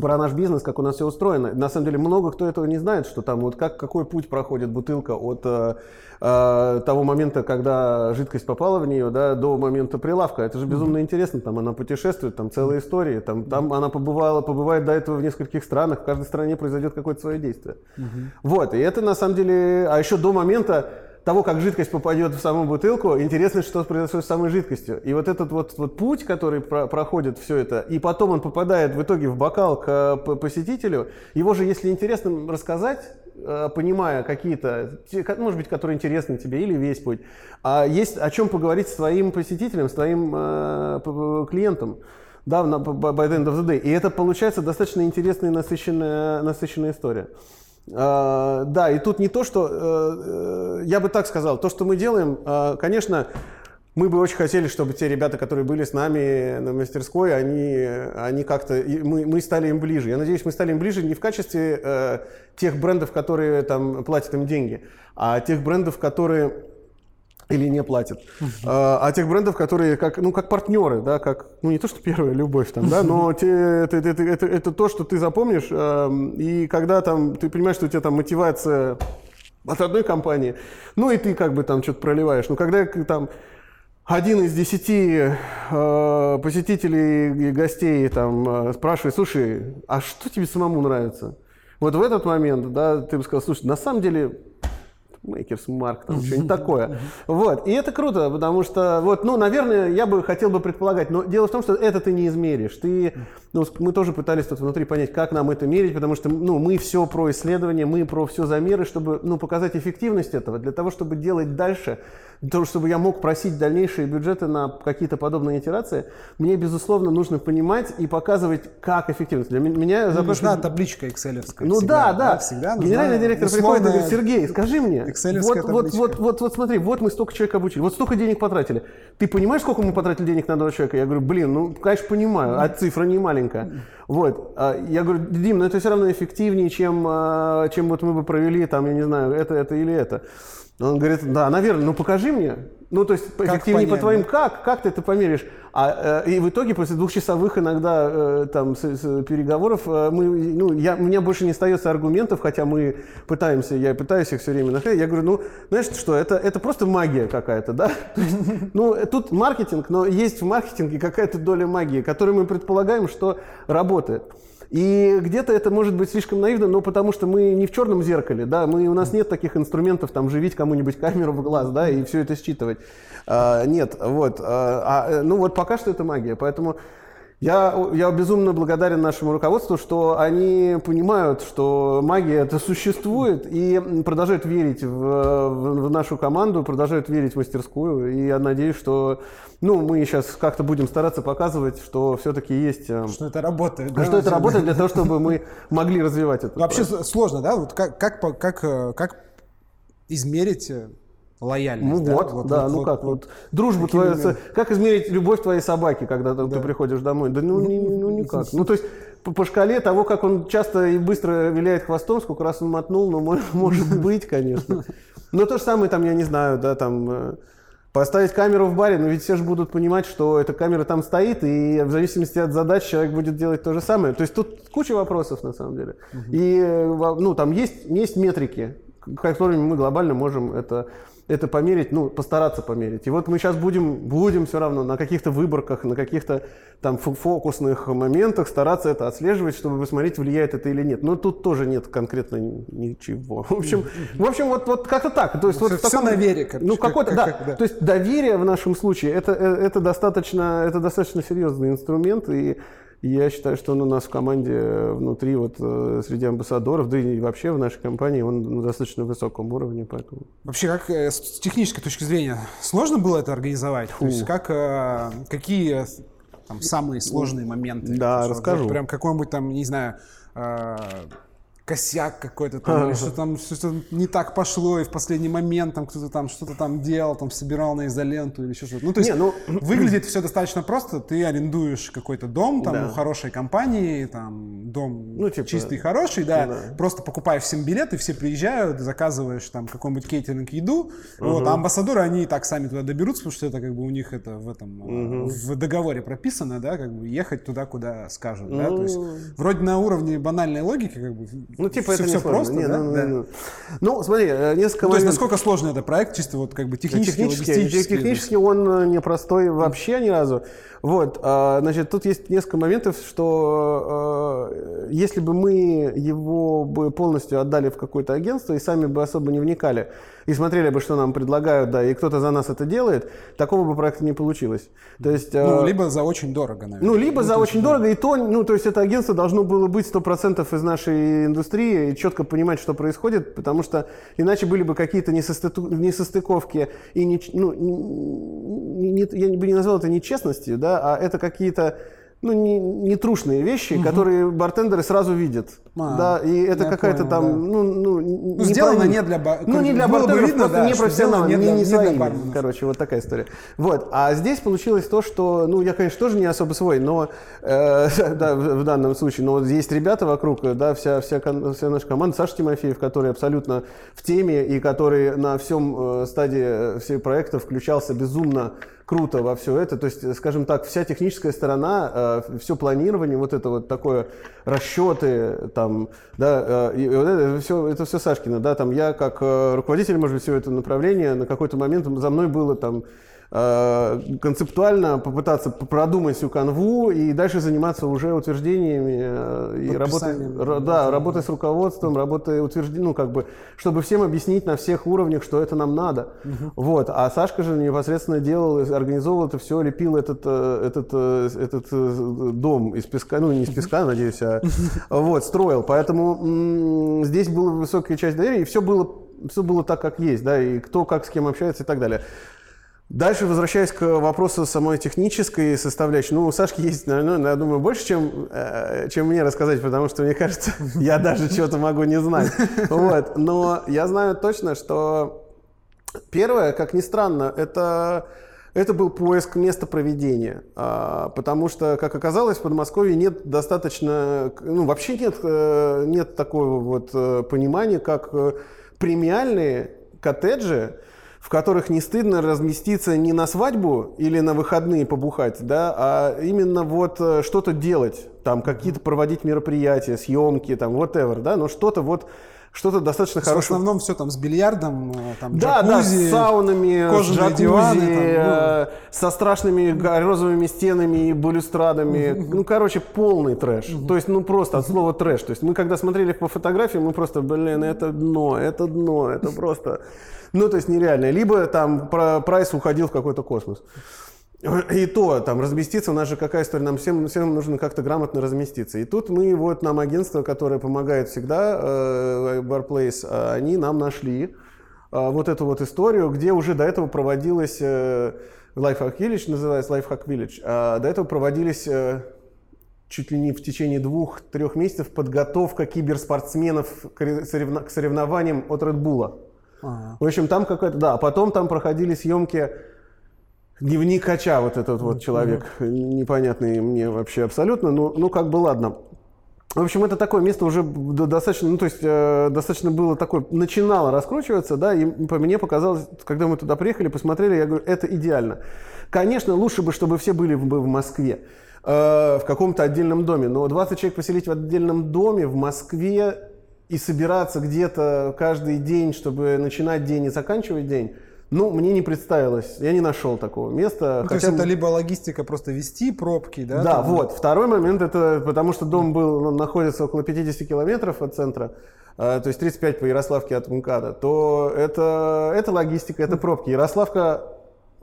Speaker 2: про наш бизнес, как у нас все устроено. На самом деле много кто этого не знает, что там вот как, какой путь проходит бутылка от э, э, того момента, когда жидкость попала в нее, да, до момента прилавка. Это же безумно интересно, там она путешествует, там целая история, там, там она побывала, побывает до этого в нескольких странах, в каждой стране произойдет какое-то свое действие. Вот, и это на самом деле, а еще до момента того, как жидкость попадет в саму бутылку, интересно, что произойдет с самой жидкостью. И вот этот вот, вот путь, который про- проходит все это, и потом он попадает в итоге в бокал к посетителю, его же, если интересно рассказать, э, понимая какие-то, может быть, которые интересны тебе, или весь путь, а есть о чем поговорить с твоим посетителем, с твоим э, клиентом. Да, на- by the end of the day. И это получается достаточно интересная и насыщенная, насыщенная история. А, да, и тут не то, что, э, э, я бы так сказал, то, что мы делаем, э, конечно, мы бы очень хотели, чтобы те ребята, которые были с нами на мастерской, они, они как-то, мы, мы стали им ближе. Я надеюсь, мы стали им ближе не в качестве тех брендов, которые там платят им деньги, а тех брендов, которые или не платят, uh-huh. а, а тех брендов, которые как, ну, как партнеры, да, как, ну, не то, что первая любовь там, да, но те, это, это, это, это то, что ты запомнишь, э, и когда там ты понимаешь, что у тебя там мотивация от одной компании, ну, и ты как бы там что-то проливаешь, но когда там один из десяти э, посетителей и гостей там э, спрашивает, слушай, а что тебе самому нравится? Вот в этот момент, да, ты бы сказал, слушай, на самом деле Makers Mark, там что-нибудь такое. Вот. И это круто, потому что, вот, ну, наверное, я бы хотел бы предполагать, но дело в том, что это ты не измеришь. Ты, ну, мы тоже пытались тут внутри понять, как нам это мерить, потому что, ну, мы все про исследования, мы про все замеры, чтобы, ну, показать эффективность этого, для того, чтобы делать дальше, для того, чтобы я мог просить дальнейшие бюджеты на какие-то подобные итерации, мне, безусловно, нужно понимать и показывать, как эффективность. Для меня...
Speaker 1: Ну, нужна табличка excel
Speaker 2: Ну всегда, да, да. Всегда Генеральный директор приходит и говорит, Сергей, скажи мне, вот, вот, вот, вот, вот смотри, вот мы столько человек обучили, вот столько денег потратили. Ты понимаешь, сколько мы потратили денег на одного человека? Я говорю, блин, ну, конечно, понимаю, а цифра не маленькая. Вот. А я говорю, Дим, ну это все равно эффективнее, чем, а, чем вот мы бы провели, там, я не знаю, это, это или это. Он говорит, да, наверное, ну покажи мне. Ну, то есть эффективнее по твоим, да? как, как ты это померишь? А, э, и в итоге после двухчасовых иногда э, там с, с переговоров э, мы, ну, я, у меня больше не остается аргументов, хотя мы пытаемся, я пытаюсь их все время находить. Я говорю, ну, знаешь что, это, это просто магия какая-то, да? [laughs] Ну, тут маркетинг, но есть в маркетинге какая-то доля магии, которую мы предполагаем, что работает. И где-то это может быть слишком наивно, но потому что мы не в черном зеркале, да, мы, у нас нет таких инструментов, там, живить кому-нибудь камеру в глаз, да, и все это считывать. А, нет, вот. А, а, ну вот пока что это магия, поэтому я, я безумно благодарен нашему руководству, что они понимают, что магия это существует и продолжают верить в, в, в нашу команду, продолжают верить в мастерскую. И я надеюсь, что ну, мы сейчас как-то будем стараться показывать, что все-таки есть...
Speaker 1: Э, что это работает.
Speaker 2: Да, что это работает для того, чтобы мы могли развивать это.
Speaker 1: Вообще сложно, да? Вот как, как, как, э, как измерить э, лояльность.
Speaker 2: Ну да? вот, вот, да, вот, ну вот, как, вот, дружбу твою, как измерить любовь твоей собаки, когда да. ты приходишь домой? Да ну, не, ну никак. Ну то есть по, по шкале того, как он часто и быстро виляет хвостом, сколько раз он мотнул, ну может, [laughs] может быть, конечно. Но то же самое там, я не знаю, да, там э, Поставить камеру в баре, но ведь все же будут понимать, что эта камера там стоит, и в зависимости от задач человек будет делать то же самое. То есть тут куча вопросов на самом деле. Угу. И э, ну, там есть, есть метрики, которыми мы глобально можем это это померить, ну, постараться померить. И вот мы сейчас будем, будем все равно на каких-то выборках, на каких-то там фокусных моментах стараться это отслеживать, чтобы посмотреть, влияет это или нет. Но тут тоже нет конкретно ничего. В общем, в общем вот, вот как-то так. То есть,
Speaker 1: вот все таком, на вере.
Speaker 2: Как, ну, какой-то, да. да. То есть доверие в нашем случае, это, э, это, достаточно, это достаточно серьезный инструмент, и и я считаю, что он у нас в команде э, внутри, вот э, среди амбассадоров, да и вообще в нашей компании, он на достаточно высоком уровне. Поэтому...
Speaker 1: Вообще, как э, с технической точки зрения, сложно было это организовать? Фу. То есть, как, какие там, самые сложные моменты?
Speaker 2: Да, расскажу.
Speaker 1: Прям какой-нибудь там, не знаю, косяк какой-то там, или что там что-то не так пошло, и в последний момент там кто-то там что-то там делал, там собирал на изоленту или еще что-то. Ну, то есть не, ну... [clears throat] выглядит все достаточно просто. Ты арендуешь какой-то дом там да. у хорошей компании, там дом ну, типа... чистый, хороший, да, да. Просто покупаешь всем билеты, все приезжают, заказываешь там какой-нибудь кейтеринг еду. Угу. Вот, а амбассадоры, они и так сами туда доберутся, потому что это как бы у них это в этом, угу. в договоре прописано, да, как бы ехать туда, куда скажут, ну... да. То есть ну. вроде на уровне банальной логики, как бы
Speaker 2: ну, типа, все, это не все просто, не,
Speaker 1: да?
Speaker 2: Ну, да. Ну, ну, смотри, э, несколько
Speaker 1: ну, То есть, насколько сложный это проект, чисто вот как бы технически,
Speaker 2: технически, технически он э, непростой вообще ни разу. Вот, а, значит, тут есть несколько моментов, что э, если бы мы его бы полностью отдали в какое-то агентство и сами бы особо не вникали, и смотрели бы, что нам предлагают, да, и кто-то за нас это делает, такого бы проекта не получилось. То есть,
Speaker 1: ну, э, либо за очень дорого, наверное.
Speaker 2: Ну, либо ну, за очень дорого, и то, ну, то есть это агентство должно было быть 100% из нашей индустрии и четко понимать, что происходит, потому что иначе были бы какие-то несостыковки и, не, ну, не, не, я бы не назвал это нечестностью, да, а это какие-то ну, не, не трушные вещи, угу. которые бартендеры сразу видят. А, да, и это какая-то там, да. ну, ну,
Speaker 1: ну сделано не для
Speaker 2: Ну, не для бартендеров, видно, просто да, не профессионал, не, не, не своими. Короче, вот такая история. Вот, а здесь получилось то, что, ну, я, конечно, тоже не особо свой, но, э, [laughs] да, в, в данном случае, но вот есть ребята вокруг, да, вся, вся, вся наша команда, Саша Тимофеев, который абсолютно в теме и который на всем э, стадии всех проектов включался безумно круто во все это. То есть, скажем так, вся техническая сторона, э, все планирование, вот это вот такое расчеты, там, да, э, и вот это все, это все Сашкина, да, там я как э, руководитель, может быть, всего этого направления, на какой-то момент за мной было там концептуально попытаться продумать всю канву и дальше заниматься уже утверждениями э, и работой, да, работой с руководством, работой утверждением, ну как бы, чтобы всем объяснить на всех уровнях, что это нам надо. Угу. Вот, а Сашка же непосредственно делал, организовывал это все, лепил этот э, этот этот дом из песка, ну не из песка, надеюсь, а [laughs] вот строил, поэтому здесь была высокая часть доверия и все было все было так, как есть, да, и кто как с кем общается и так далее. Дальше, возвращаясь к вопросу самой технической составляющей, ну, у Сашки есть, наверное, я думаю, больше, чем, э, чем мне рассказать, потому что, мне кажется, [laughs] я даже чего-то могу не знать. [laughs] Вот. Но я знаю точно, что первое, как ни странно, это, это был поиск места проведения. А, потому что, как оказалось, в Подмосковье нет достаточно, ну, вообще нет, э, нет такого вот э, понимания, как премиальные коттеджи, в которых не стыдно разместиться не на свадьбу или на выходные побухать, да, а именно вот э, что-то делать, там какие-то проводить мероприятия, съемки, там, whatever, да, но что-то вот что-то достаточно хорошее. В
Speaker 1: основном все там с бильярдом, э, там
Speaker 2: да, джакузи, да, с саунами, кожаные джакузи, диваны, там, ну... со страшными розовыми стенами и балюстрадами. Ну, короче, полный трэш. То есть, ну, просто от слова трэш. То есть, мы когда смотрели по фотографиям, мы просто, блин, это дно, это дно, это просто... Ну, то есть нереально. Либо там прайс уходил в какой-то космос. И то, там, разместиться, у нас же какая история, нам всем, всем нужно как-то грамотно разместиться. И тут мы, вот нам агентство, которое помогает всегда, э, Barplace, э, они нам нашли э, вот эту вот историю, где уже до этого проводилась э, Lifehack Village, называется Lifehack Village, а до этого проводились чуть ли не в течение двух-трех месяцев подготовка киберспортсменов к, соревнованиям от Red Bull. Ага. В общем, там какая-то, да, а потом там проходили съемки Дневник Хача, вот этот вот человек, непонятный мне вообще абсолютно, ну, ну как бы ладно. В общем, это такое место уже достаточно, ну, то есть, э, достаточно было такое, начинало раскручиваться, да, и по мне показалось, когда мы туда приехали, посмотрели, я говорю, это идеально. Конечно, лучше бы, чтобы все были бы в Москве, э, в каком-то отдельном доме, но 20 человек поселить в отдельном доме в Москве и собираться где-то каждый день, чтобы начинать день и заканчивать день, ну, мне не представилось, я не нашел такого места.
Speaker 1: Ну, хотя... То есть это либо логистика просто вести пробки, да?
Speaker 2: Да, там... вот. Второй момент, это потому что дом был, он находится около 50 километров от центра, э, то есть 35 по Ярославке от МКАДа, то это, это логистика, это пробки. Ярославка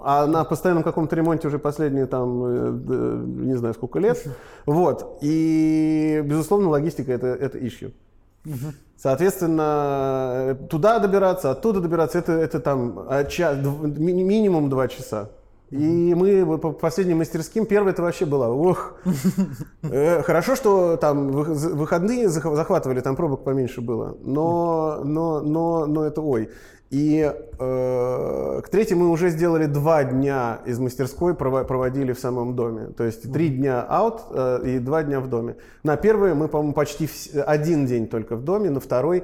Speaker 2: а на постоянном каком-то ремонте уже последние там, э, не знаю сколько лет. Вот. И, безусловно, логистика это, это issue. Соответственно, туда добираться, оттуда добираться, это, это там а, час, минимум два часа. И мы по последним мастерским, первое это вообще было, ох, [laughs] э, хорошо, что там выходные захватывали, там пробок поменьше было, но, но, но, но это ой. И э, к третьему мы уже сделали два дня из мастерской, проводили в самом доме. То есть три дня out э, и два дня в доме. На первое мы, по-моему, почти в, один день только в доме, на второй...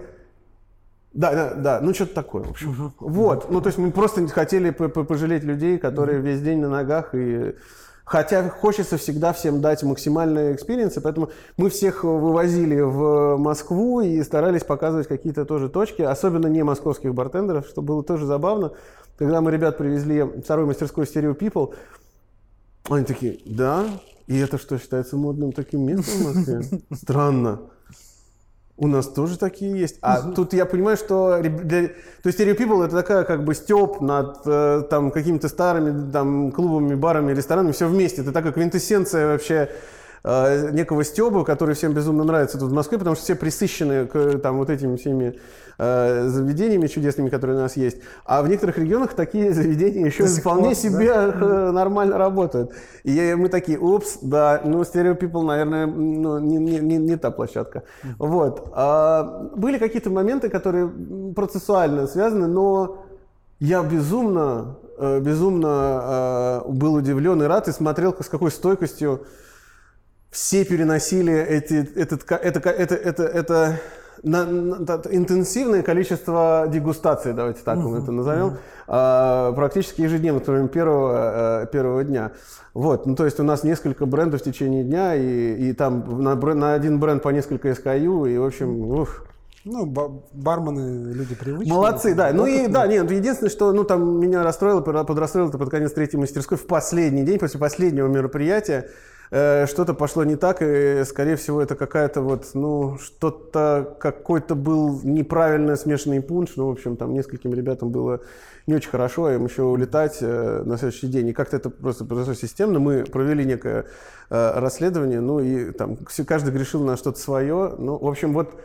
Speaker 2: Да, да, да, ну что-то такое, в общем. Вот, ну то есть мы просто хотели пожалеть людей, которые весь день на ногах и Хотя хочется всегда всем дать максимальные experience ы, поэтому мы всех вывозили в Москву и старались показывать какие-то тоже точки, особенно не московских бартендеров, что было тоже забавно. Когда мы ребят привезли второй мастерской Stereo People, они такие, да, и это что, считается модным таким местом в Москве? Странно. У нас тоже такие есть. А угу. тут я понимаю, что для... то есть Stereo People это такая как бы степ над э, там какими-то старыми там клубами, барами, ресторанами, все вместе. Это такая квинтэссенция вообще э, некого стеба, который всем безумно нравится тут в Москве, потому что все присыщены к там вот этими всеми э, заведениями чудесными, которые у нас есть. А в некоторых регионах такие заведения еще До вполне пор, себе да? нормально работают. И мы такие, упс, да, ну, Stereo People, наверное, ну, не, не, не, не та площадка. Вот. А, были какие-то моменты, которые процессуально связаны, но я безумно, э, безумно э, был удивлен и рад, и смотрел, с какой стойкостью все переносили эти, этот, это, это, это, это на, на, интенсивное количество дегустаций, давайте так мы это назовем, а, практически ежедневно, кроме первого, э, первого дня. Вот, ну то есть у нас несколько брендов в течение дня, и, и там на, на один бренд по несколько SKU, и в общем, ух,
Speaker 1: ну, бармены люди привычные.
Speaker 2: Молодцы, да. Ну и да, нет, единственное, что ну там меня расстроило, подрастроило это под конец третьей мастерской в последний день, после последнего мероприятия. Э, что-то пошло не так, и, скорее всего, это какая-то вот, ну, что-то, какой-то был неправильно смешанный пунш, ну, в общем, там нескольким ребятам было не очень хорошо, а им еще улетать э, на следующий день. И как-то это просто произошло системно. Мы провели некое э, расследование, ну, и там каждый грешил на что-то свое. Ну, в общем, вот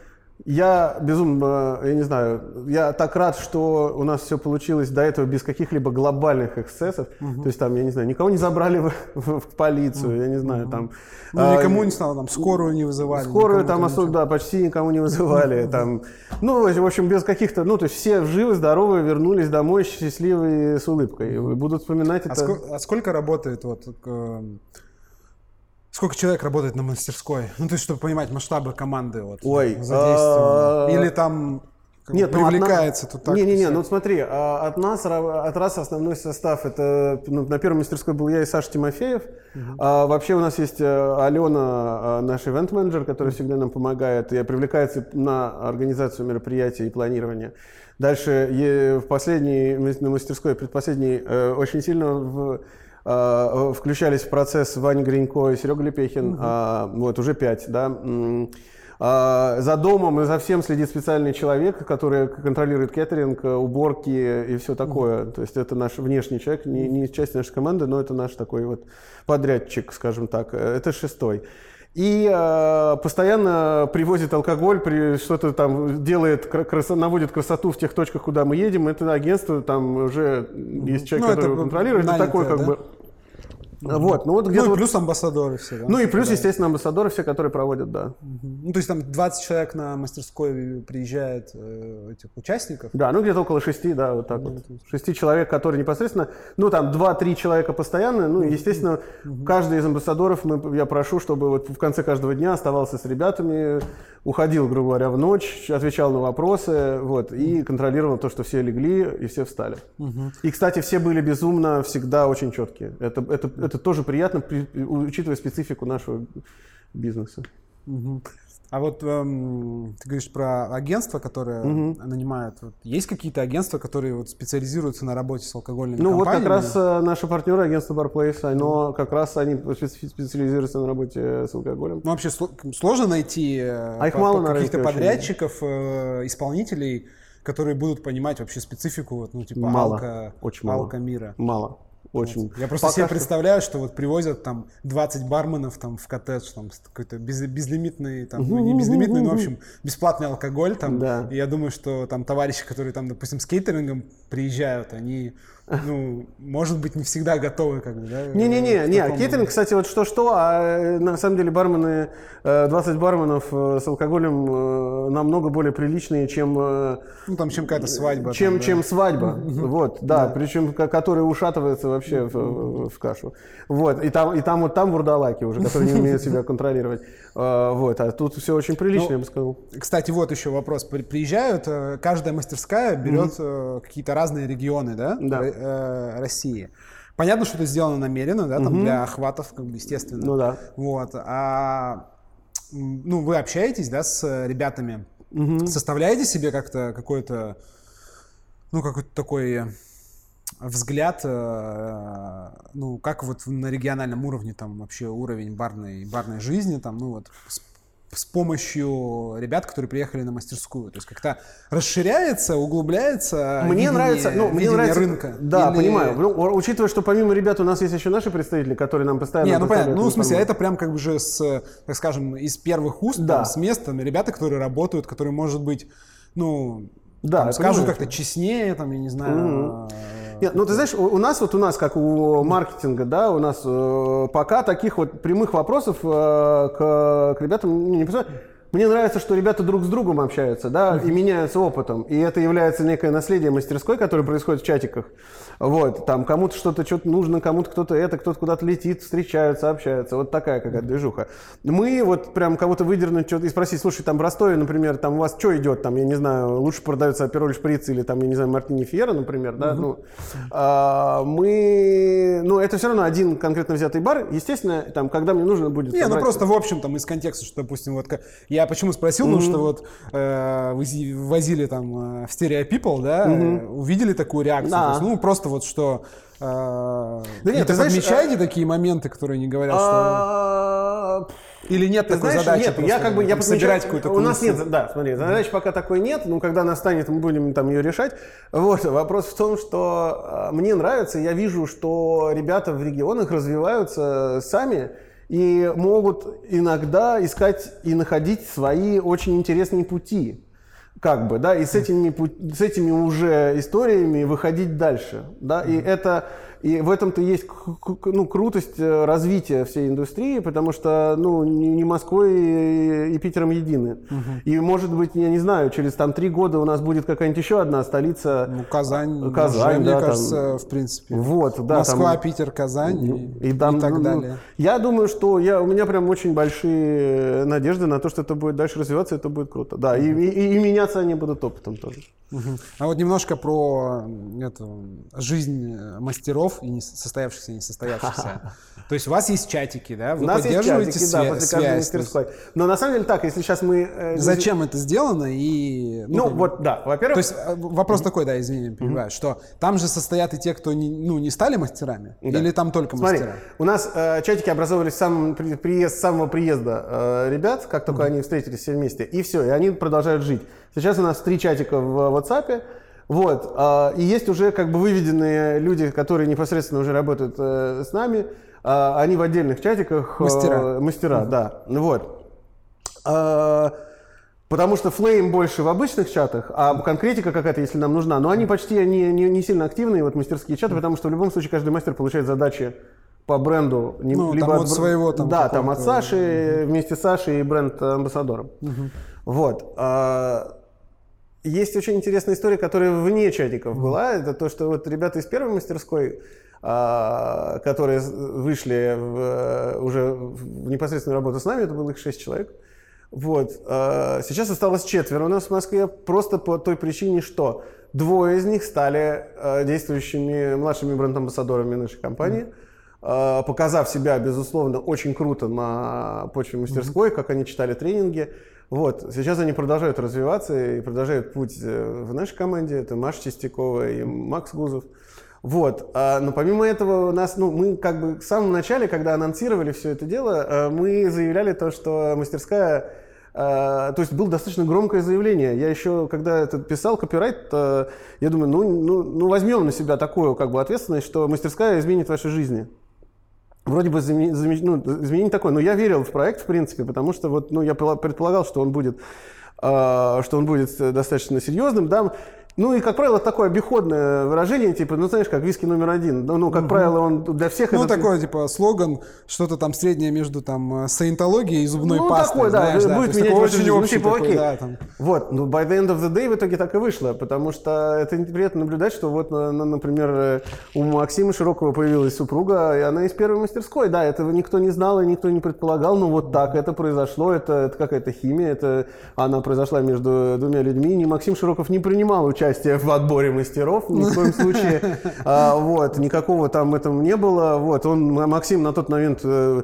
Speaker 2: я безумно, я не знаю, я так рад, что у нас все получилось до этого без каких-либо глобальных эксцессов. Угу. То есть там, я не знаю, никого не забрали в, в, в полицию, угу. я не знаю, там...
Speaker 1: Ну, а, никому не стало, там, скорую не вызывали.
Speaker 2: Скорую там особо, да, почти никому не вызывали. [laughs] Там, ну, в общем, без каких-то, ну, то есть все живы, здоровы, вернулись домой счастливые с улыбкой. Будут вспоминать а это.
Speaker 1: Сколько, а сколько работает вот Сколько человек работает на мастерской? Ну, то есть, чтобы понимать масштабы команды вот,
Speaker 2: Ой,
Speaker 1: задействования. А, Или там нет, ну, привлекается
Speaker 2: ну,
Speaker 1: тут так.
Speaker 2: Не-не-не, ну смотри, а, от нас, от раз основной состав, это ну, на первой мастерской был я и Саша Тимофеев. Uh-huh. А, вообще у нас есть э, Алена, а, наш ивент-менеджер, который всегда нам помогает и привлекается на организацию мероприятий и планирование. Дальше в последней, на мастерской, предпоследней, э, очень сильно в Э, включались в процесс Ваня Гринько и Серега Лепехин, угу. вот уже пять, да. А, за домом и за всем следит специальный человек, который контролирует кеттеринг, уборки и все такое. Mm-hmm. То есть это наш внешний человек, не, не часть нашей команды, но это наш такой вот подрядчик, скажем так. Это шестой. И э, постоянно привозит алкоголь, при, что-то там делает, крас, наводит красоту в тех точках, куда мы едем. Это агентство, там уже есть человек, ну, который контролирует. Это такой как да? бы
Speaker 1: вот, ну вот где-то... Ну и плюс амбассадоры все, да?
Speaker 2: Ну и плюс, да. естественно, амбассадоры все, которые проводят, да.
Speaker 1: Ну то есть там 20 человек на мастерской приезжает э, этих участников?
Speaker 2: Да, ну где-то около 6, да, вот так ну, вот. Шести человек, которые непосредственно, ну там 2-3 человека постоянно, ну естественно, угу. каждый из амбассадоров мы, я прошу, чтобы вот в конце каждого дня оставался с ребятами, уходил, грубо говоря, в ночь, отвечал на вопросы, вот, и контролировал то, что все легли и все встали. Угу. И, кстати, все были безумно всегда очень четкие. Это, это, это тоже приятно, учитывая специфику нашего бизнеса.
Speaker 1: Угу. А вот эм, ты говоришь про агентства, которые угу. нанимают. Вот, есть какие-то агентства, которые вот специализируются на работе с алкогольными
Speaker 2: ну,
Speaker 1: компаниями?
Speaker 2: Ну вот как раз э, наши партнеры агентства Barplace, оно угу. как раз они специализируются на работе с алкоголем.
Speaker 1: Ну вообще сложно найти э,
Speaker 2: а их мало
Speaker 1: по, каких-то подрядчиков, э, исполнителей, которые будут понимать вообще специфику, вот, ну типа
Speaker 2: мало.
Speaker 1: алка,
Speaker 2: Очень
Speaker 1: алка мира.
Speaker 2: Мало. Очень.
Speaker 1: Я просто Пока себе что... представляю, что вот привозят там 20 барменов там в коттедж, там какой-то без, безлимитный, там, ну не безлимитный, но в общем бесплатный алкоголь там. Да. И я думаю, что там товарищи, которые там, допустим, с кейтерингом приезжают, они ну, может быть, не всегда готовы, как бы, да? [laughs]
Speaker 2: Не-не-не, не, такому... кейтеринг, кстати, вот что-что, а э, на самом деле бармены, 20 э, барменов э, с алкоголем намного более приличные, чем...
Speaker 1: Ну, там, чем какая-то свадьба.
Speaker 2: Чем, там, да. чем свадьба, [laughs] вот, да, причем, которая ушатывается вообще в, в кашу. Вот, и там, и там вот там бурдалаки уже, которые не умеют себя контролировать. [laughs] Вот, а тут все очень прилично, ну, я бы сказал.
Speaker 1: Кстати, вот еще вопрос. Приезжают, каждая мастерская берет mm-hmm. какие-то разные регионы, да?
Speaker 2: Да
Speaker 1: э, России. Понятно, что это сделано намеренно, да, там угу. для охватов, как бы, естественно.
Speaker 2: Ну да.
Speaker 1: Вот. А ну, вы общаетесь, да, с ребятами, угу. составляете себе как-то какой-то, ну, какой-то такой взгляд, э, ну, как вот на региональном уровне там вообще уровень барной, барной жизни, там, ну, вот с помощью ребят, которые приехали на мастерскую. То есть как-то расширяется, углубляется.
Speaker 2: Мне
Speaker 1: видение,
Speaker 2: нравится, ну, мне нравится
Speaker 1: рынка.
Speaker 2: Да,
Speaker 1: Или...
Speaker 2: понимаю. Ну, учитывая, что помимо ребят у нас есть еще наши представители, которые нам постоянно.
Speaker 1: Не, ну понятно. Ну в смысле, это прям как бы же с, так скажем, из первых уст, да. там, с места, ребята, которые работают, которые, может быть, ну, да, там, скажут как-то честнее, там, я не знаю.
Speaker 2: Угу. Нет, ну ты знаешь, у, нас вот у нас как у маркетинга, да, у нас э, пока таких вот прямых вопросов э, к, к ребятам не, не мне нравится, что ребята друг с другом общаются, да, и меняются опытом. И это является некое наследие мастерской, которое происходит в чатиках. Вот, там кому-то что-то что-то нужно, кому-то кто-то это, кто-то куда-то летит, встречаются, общаются. Вот такая какая-то движуха. Мы вот прям кого-то выдернуть что-то и спросить, слушай, там в Ростове, например, там у вас что идет, там, я не знаю, лучше продается апероль шприц или там, я не знаю, мартини фьера, например, да, ну, а, мы, ну, это все равно один конкретно взятый бар, естественно, там, когда мне нужно будет...
Speaker 1: Не, ну просто в общем там из контекста, что, допустим, вот я почему спросил, ну, что вот э, возили там э, в Stereo People, да, mm-hmm. увидели такую реакцию, да. есть, ну, просто вот что... Э, да нет, ты знаешь, подмечаете а... такие моменты, которые не говорят, что... А, Или нет ты такой знаешь, задачи?
Speaker 2: Нет, я как бы я собирать какую-то У нас нет, да, смотри, задачи пока такой нет, но когда настанет, мы будем там ее решать. Вот, вопрос в том, что а, мне нравится, я вижу, что ребята в регионах развиваются сами и могут иногда искать и находить свои очень интересные пути как бы, да, и с этими, с этими уже историями выходить дальше, да, и это и в этом-то есть ну, крутость э, развития всей индустрии, потому что ну, не Москвой и Питером едины. Угу. И может быть, я не знаю, через там три года у нас будет какая-нибудь еще одна столица.
Speaker 1: Ну, Казань,
Speaker 2: Казань
Speaker 1: уже,
Speaker 2: да,
Speaker 1: мне кажется, там, в принципе.
Speaker 2: Вот, да.
Speaker 1: Москва,
Speaker 2: там,
Speaker 1: Питер, Казань и, и,
Speaker 2: там,
Speaker 1: и так
Speaker 2: ну,
Speaker 1: далее.
Speaker 2: Я думаю, что я, у меня прям очень большие надежды на то, что это будет дальше развиваться, это будет круто. Да, угу. и, и, и меняться они будут опытом тоже.
Speaker 1: Угу. А вот немножко про эту жизнь мастеров и не состоявшихся и [laughs] несостоявшихся. То есть у вас есть чатики, да?
Speaker 2: Вы у нас поддерживаете есть чатики, свя- да, после каждой мастерской. Но на самом деле так, если сейчас мы...
Speaker 1: Э, Зачем это сделано и...
Speaker 2: Ну, ну вот, да, во-первых...
Speaker 1: То есть э, вопрос mm-hmm. такой, да, извини, понимаю, mm-hmm. что там же состоят и те, кто не, ну, не стали мастерами? Да. Или там только
Speaker 2: Смотри,
Speaker 1: мастера?
Speaker 2: у нас э, чатики образовывались с самого, приезд, самого приезда э, ребят, как только mm-hmm. они встретились все вместе, и все, и они продолжают жить. Сейчас у нас три чатика в WhatsApp, вот. А, и есть уже как бы выведенные люди, которые непосредственно уже работают э, с нами. А, они в отдельных чатиках.
Speaker 1: Э, мастера.
Speaker 2: Мастера, угу. да. Вот. А, потому что флейм больше в обычных чатах, а конкретика какая-то, если нам нужна. Но они почти не, не, не сильно активные, вот мастерские чаты, потому что в любом случае каждый мастер получает задачи по бренду.
Speaker 1: Ну, либо там от, от своего там.
Speaker 2: Да, там от Саши, вместе с Сашей и бренд-амбассадором. Угу. Вот. Есть очень интересная история, которая вне чатиков была. Это то, что вот ребята из первой мастерской, а, которые вышли в, уже в непосредственную работу с нами, это было их шесть человек. Вот. А, сейчас осталось четверо у нас в Москве, просто по той причине, что двое из них стали а, действующими младшими бренд-амбассадорами нашей компании. Показав себя, безусловно, очень круто на почве мастерской, как они читали тренинги, вот, сейчас они продолжают развиваться и продолжают путь э, в нашей команде. Это Маша Чистякова и Макс Гузов. Вот. А, но помимо этого у нас, ну, мы как бы в самом начале, когда анонсировали все это дело, э, мы заявляли то, что мастерская Uh, то есть было достаточно громкое заявление. Я еще, когда это писал копирайт, я думаю, ну, ну, ну возьмем на себя такую как бы ответственность, что мастерская изменит ваши жизни вроде бы заменить, ну, изменить такое. Но я верил в проект, в принципе, потому что вот, ну, я предполагал, что он будет, э, что он будет достаточно серьезным. Да? Ну и, как правило, такое обиходное выражение, типа, ну знаешь, как виски номер один. Ну, ну как угу. правило, он для всех...
Speaker 1: Ну, это... такой, типа, слоган, что-то там среднее между там саентологией и зубной ну, пастой.
Speaker 2: Ну, такой, да,
Speaker 1: знаешь,
Speaker 2: будет да, менять очень. Ну, типа, такой, окей. Да, там. Вот, ну, by the end of the day в итоге так и вышло, потому что это приятно наблюдать, что вот, например, у Максима Широкого появилась супруга, и она из первой мастерской. Да, этого никто не знал и никто не предполагал, но вот так это произошло, это, это какая-то химия, это она произошла между двумя людьми. Ни Максим Широков не принимал участие в отборе мастеров ни в коем [laughs] случае. А, вот, никакого там этом не было. Вот, он, Максим на тот момент э,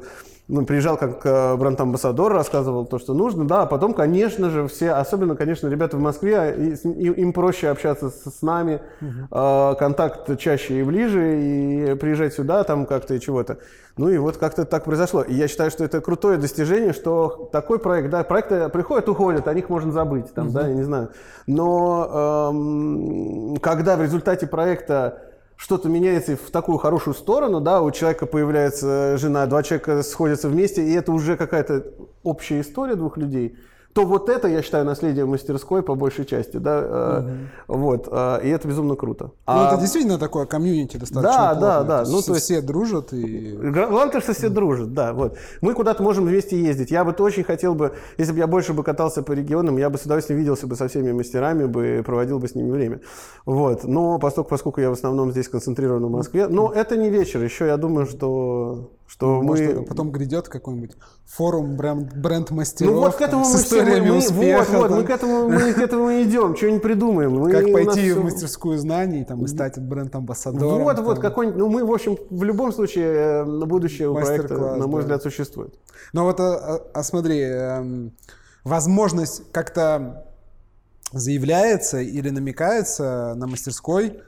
Speaker 2: ну, приезжал как э, бренд-амбассадор, рассказывал то, что нужно, да, а потом, конечно же, все, особенно, конечно, ребята в Москве, им проще общаться с, нами, угу. контакт чаще и ближе, и приезжать сюда там как-то и чего-то. Ну и вот как-то так произошло. И я считаю, что это крутое достижение, что такой проект, да, проекты приходят, уходят, о них можно забыть, там, угу. да, я не знаю. Но эм, когда в результате проекта что-то меняется в такую хорошую сторону, да, у человека появляется жена, два человека сходятся вместе, и это уже какая-то общая история двух людей – то вот это, я считаю, наследие мастерской по большей части, да, угу. вот, э, и это безумно круто. Ну,
Speaker 1: а... это действительно такое комьюнити достаточно
Speaker 2: Да, плотное. да, да.
Speaker 1: Ну, то есть все дружат и...
Speaker 2: Главное, что все дружат, да, вот. Мы куда-то можем вместе ездить. Я бы очень хотел бы, если бы я больше бы катался по регионам, я бы с удовольствием виделся бы со всеми мастерами, бы проводил бы с ними время. Вот, но поскольку, поскольку я в основном здесь концентрирован в Москве, но это не вечер, еще я думаю, что что
Speaker 1: Может, мы... потом грядет какой-нибудь форум бренд, бренд-мастеров
Speaker 2: ну, вот к этому
Speaker 1: там,
Speaker 2: мы
Speaker 1: с историями
Speaker 2: мы,
Speaker 1: успеха.
Speaker 2: Вот, вот, мы к этому, мы к этому идем, что-нибудь придумаем. Мы,
Speaker 1: как пойти в мастерскую знаний там, и стать бренд-амбассадором.
Speaker 2: Вот, там. вот, какой-нибудь... Ну, мы, в общем, в любом случае, э, на будущее у проекта, на мой да. взгляд, существует.
Speaker 1: Ну вот, а, а, смотри, эм, возможность как-то заявляется или намекается на мастерской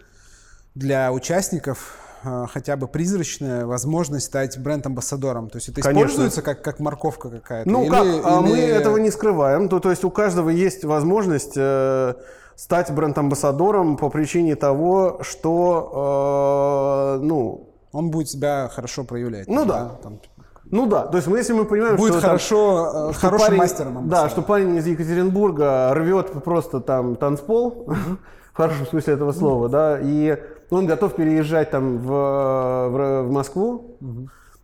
Speaker 1: для участников хотя бы призрачная возможность стать бренд-амбассадором? То есть это Конечно. используется как, как морковка какая-то?
Speaker 2: Ну, или, как? А или... мы этого не скрываем. То, то есть у каждого есть возможность э, стать бренд-амбассадором по причине того, что, э, ну...
Speaker 1: Он будет себя хорошо проявлять.
Speaker 2: Ну да. да? Там, ну да, то есть мы, если мы понимаем,
Speaker 1: будет
Speaker 2: что
Speaker 1: хорошо,
Speaker 2: там,
Speaker 1: э, хорошим парень, мастером.
Speaker 2: Да, что парень из Екатеринбурга рвет просто там танцпол, [laughs] в хорошем смысле этого слова, да, и он готов переезжать там в, в, в Москву.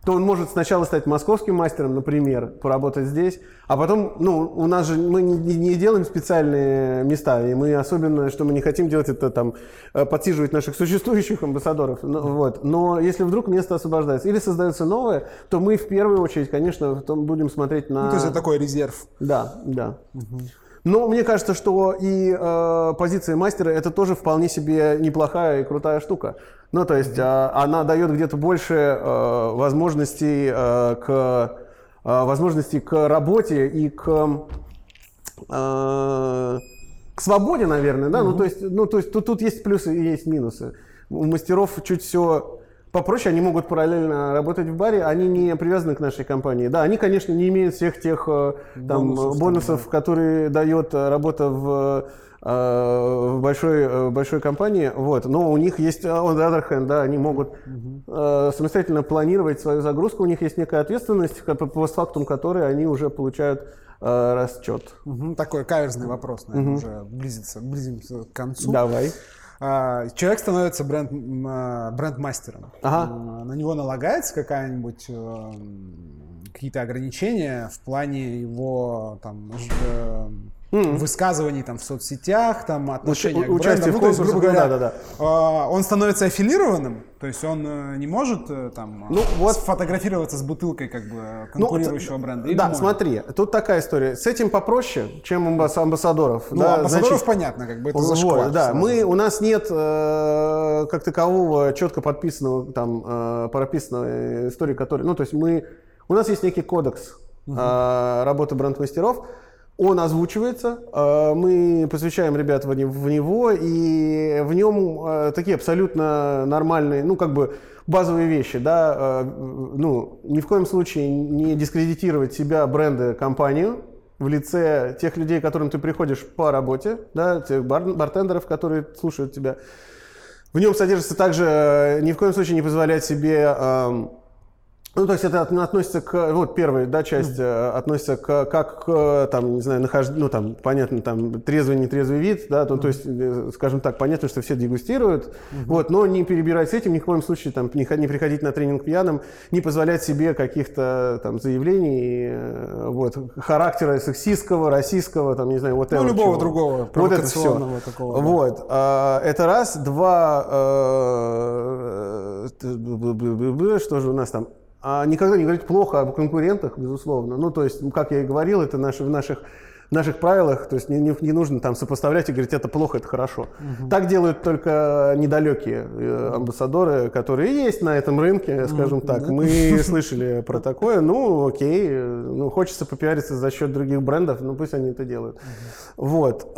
Speaker 2: То он может сначала стать московским мастером, например, поработать здесь, а потом, ну, у нас же мы не, не делаем специальные места, и мы особенно, что мы не хотим делать, это там э, подсиживать наших существующих амбассадоров, ну, вот. Но если вдруг место освобождается или создается новое, то мы в первую очередь, конечно, будем смотреть на...
Speaker 1: Ну, то есть это такой резерв.
Speaker 2: Да, да. Угу. Но мне кажется, что и э, позиция мастера это тоже вполне себе неплохая и крутая штука. Ну, то есть э, она дает где-то больше э, возможностей, э, к, э, возможностей к работе и к, э, к свободе, наверное. Да? Mm-hmm. Ну, то есть, ну, то есть тут, тут есть плюсы и есть минусы. У мастеров чуть все попроще, они могут параллельно работать в баре, они не привязаны к нашей компании. Да, они, конечно, не имеют всех тех э, там, бонусов, бонусов да. которые дает э, работа в э, в большой, большой компании, вот, но у них есть, on the other hand, да, они могут угу. самостоятельно планировать свою загрузку, у них есть некая ответственность, по постфактум которой они уже получают расчет.
Speaker 1: Угу. Такой каверзный вопрос, наверное, угу. уже близится, близимся к концу.
Speaker 2: Давай.
Speaker 1: А, человек становится бренд, а, бренд-мастером. Ага. На него налагается какая-нибудь э, какие-то ограничения в плане его там, mm. высказываний там в соцсетях, там отношения
Speaker 2: У, к брендам. Ну, то есть, грубо говоря, да, да,
Speaker 1: да. он становится аффилированным, то есть он э, не может э, там ну, вот, сфотографироваться с бутылкой как бы конкурирующего ну, бренда.
Speaker 2: да, может? смотри, тут такая история. С этим попроще, чем амбассадоров.
Speaker 1: Ну, да, амбассадоров значит, понятно, как бы это зашквар.
Speaker 2: Вот, да, мы, у нас нет э, как такового четко подписанного, там, э, прописанного истории, который, ну, то есть мы, у нас есть некий кодекс угу. э, работы бренд-мастеров, он озвучивается, э, мы посвящаем ребят в него, и в нем э, такие абсолютно нормальные, ну, как бы базовые вещи, да, э, ну, ни в коем случае не дискредитировать себя, бренды, компанию в лице тех людей, к которым ты приходишь по работе, да, тех бар бартендеров, которые слушают тебя. В нем содержится также ни в коем случае не позволять себе эм, ну, то есть это относится к, вот первая, да, часть mm. относится к, как к, там, не знаю, нахож... ну, там, понятно, там, трезвый, нетрезвый вид, да, то, mm. то есть, э, скажем так, понятно, что все дегустируют, mm-hmm. вот, но не перебирать с этим, ни в коем случае, там, не, не приходить на тренинг пьяным, не позволять себе каких-то, там, заявлений, э, вот, характера сексистского, российского, там, не знаю, вот
Speaker 1: Ну, любого чего. другого,
Speaker 2: вот это все. Такого, вот, а, это раз, два, э, что же у нас там, а никогда не говорить плохо об конкурентах, безусловно. Ну, то есть, как я и говорил, это наши, в наших в наших правилах, то есть не, не, не нужно там сопоставлять и говорить, это плохо, это хорошо. Угу. Так делают только недалекие э, амбассадоры, которые есть на этом рынке, скажем так. Да? Мы слышали про такое, ну окей, ну хочется попиариться за счет других брендов, ну пусть они это делают. Угу. Вот.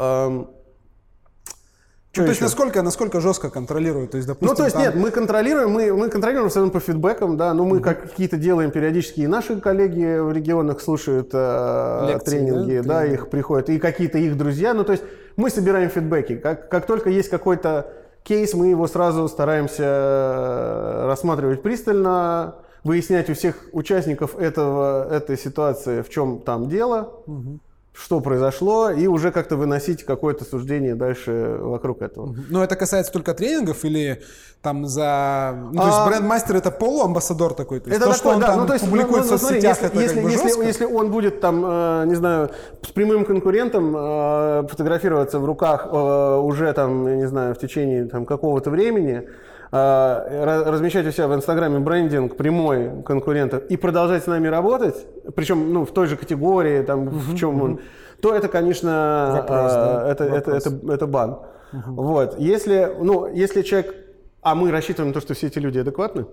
Speaker 1: Что ну, то есть насколько, насколько жестко контролируют? То есть, допустим,
Speaker 2: ну, то есть там... нет, мы контролируем, мы, мы контролируем все по фидбэкам, да, но мы mm-hmm. как какие-то делаем периодически, и наши коллеги в регионах слушают э, Лекции, тренинги, да, да их приходят, и какие-то их друзья, ну то есть мы собираем фидбэки. Как, как только есть какой-то кейс, мы его сразу стараемся э, рассматривать пристально, выяснять у всех участников этого, этой ситуации, в чем там дело. Mm-hmm что произошло, и уже как-то выносить какое-то суждение дальше вокруг этого.
Speaker 1: Но это касается только тренингов или там за... Ну, то есть а... бренд-мастер это полуамбассадор такой? То есть
Speaker 2: это
Speaker 1: то,
Speaker 2: такой, что он да, там ну, то есть, публикует ну, ну, в соцсетях, если, это если, как бы если, если он будет там, э, не знаю, с прямым конкурентом э, фотографироваться в руках э, уже там, не знаю, в течение там какого-то времени, размещать у себя в Инстаграме брендинг прямой конкурента и продолжать с нами работать, причем ну, в той же категории, там, угу, в чем угу. он, то это, конечно, Вопрос, да? это, это, это, это бан. Угу. Вот. Если, ну, если человек а мы рассчитываем на то, что все эти люди адекватны,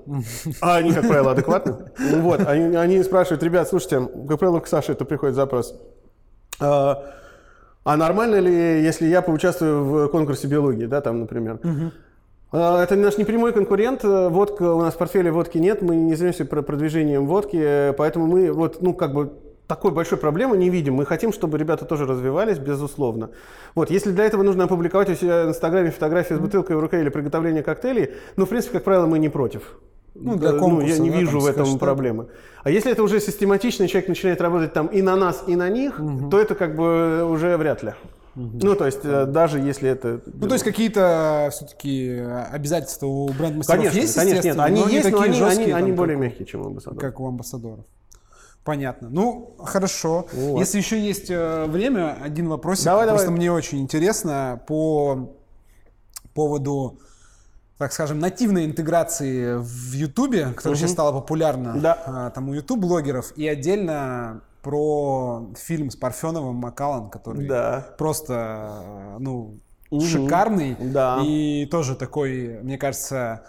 Speaker 2: а они, как правило, адекватны. [laughs] Вот, они, они спрашивают, ребят, слушайте, как правило, к Саше это приходит запрос. А, а нормально ли, если я поучаствую в конкурсе биологии, да, там, например? А, это наш непрямой конкурент. Водка, у нас в портфеле водки нет, мы не занимаемся продвижением водки, поэтому мы вот, ну, как бы такой большой проблемы не видим. Мы хотим, чтобы ребята тоже развивались, безусловно. Вот, если для этого нужно опубликовать у себя в Инстаграме фотографии с бутылкой в руке или приготовление коктейлей, ну, в принципе, как правило, мы не против. Ну, для конкурса, ну, я не да, вижу в этом сказать, проблемы. А если это уже систематично, человек начинает работать там и на нас, и на них, угу. то это как бы уже вряд ли. Угу. Ну, то есть. Э, даже если это...
Speaker 1: Ну, то есть, какие-то все-таки обязательства у бренд-мастеров
Speaker 2: конечно,
Speaker 1: есть,
Speaker 2: Конечно, нет, они есть, но они, жесткие, они, они более мягкие, чем у амбассадоров.
Speaker 1: Как у амбассадоров. Понятно. Ну, хорошо. Вот. Если еще есть э, время, один вопрос. Давай, Просто давай. мне очень интересно по поводу, так скажем, нативной интеграции в Ютубе, которая угу. сейчас стала популярна да. а, там у Ютуб-блогеров, и отдельно про фильм с Парфеновым Макалан, который да. просто, ну, угу. шикарный. Да. И тоже такой, мне кажется,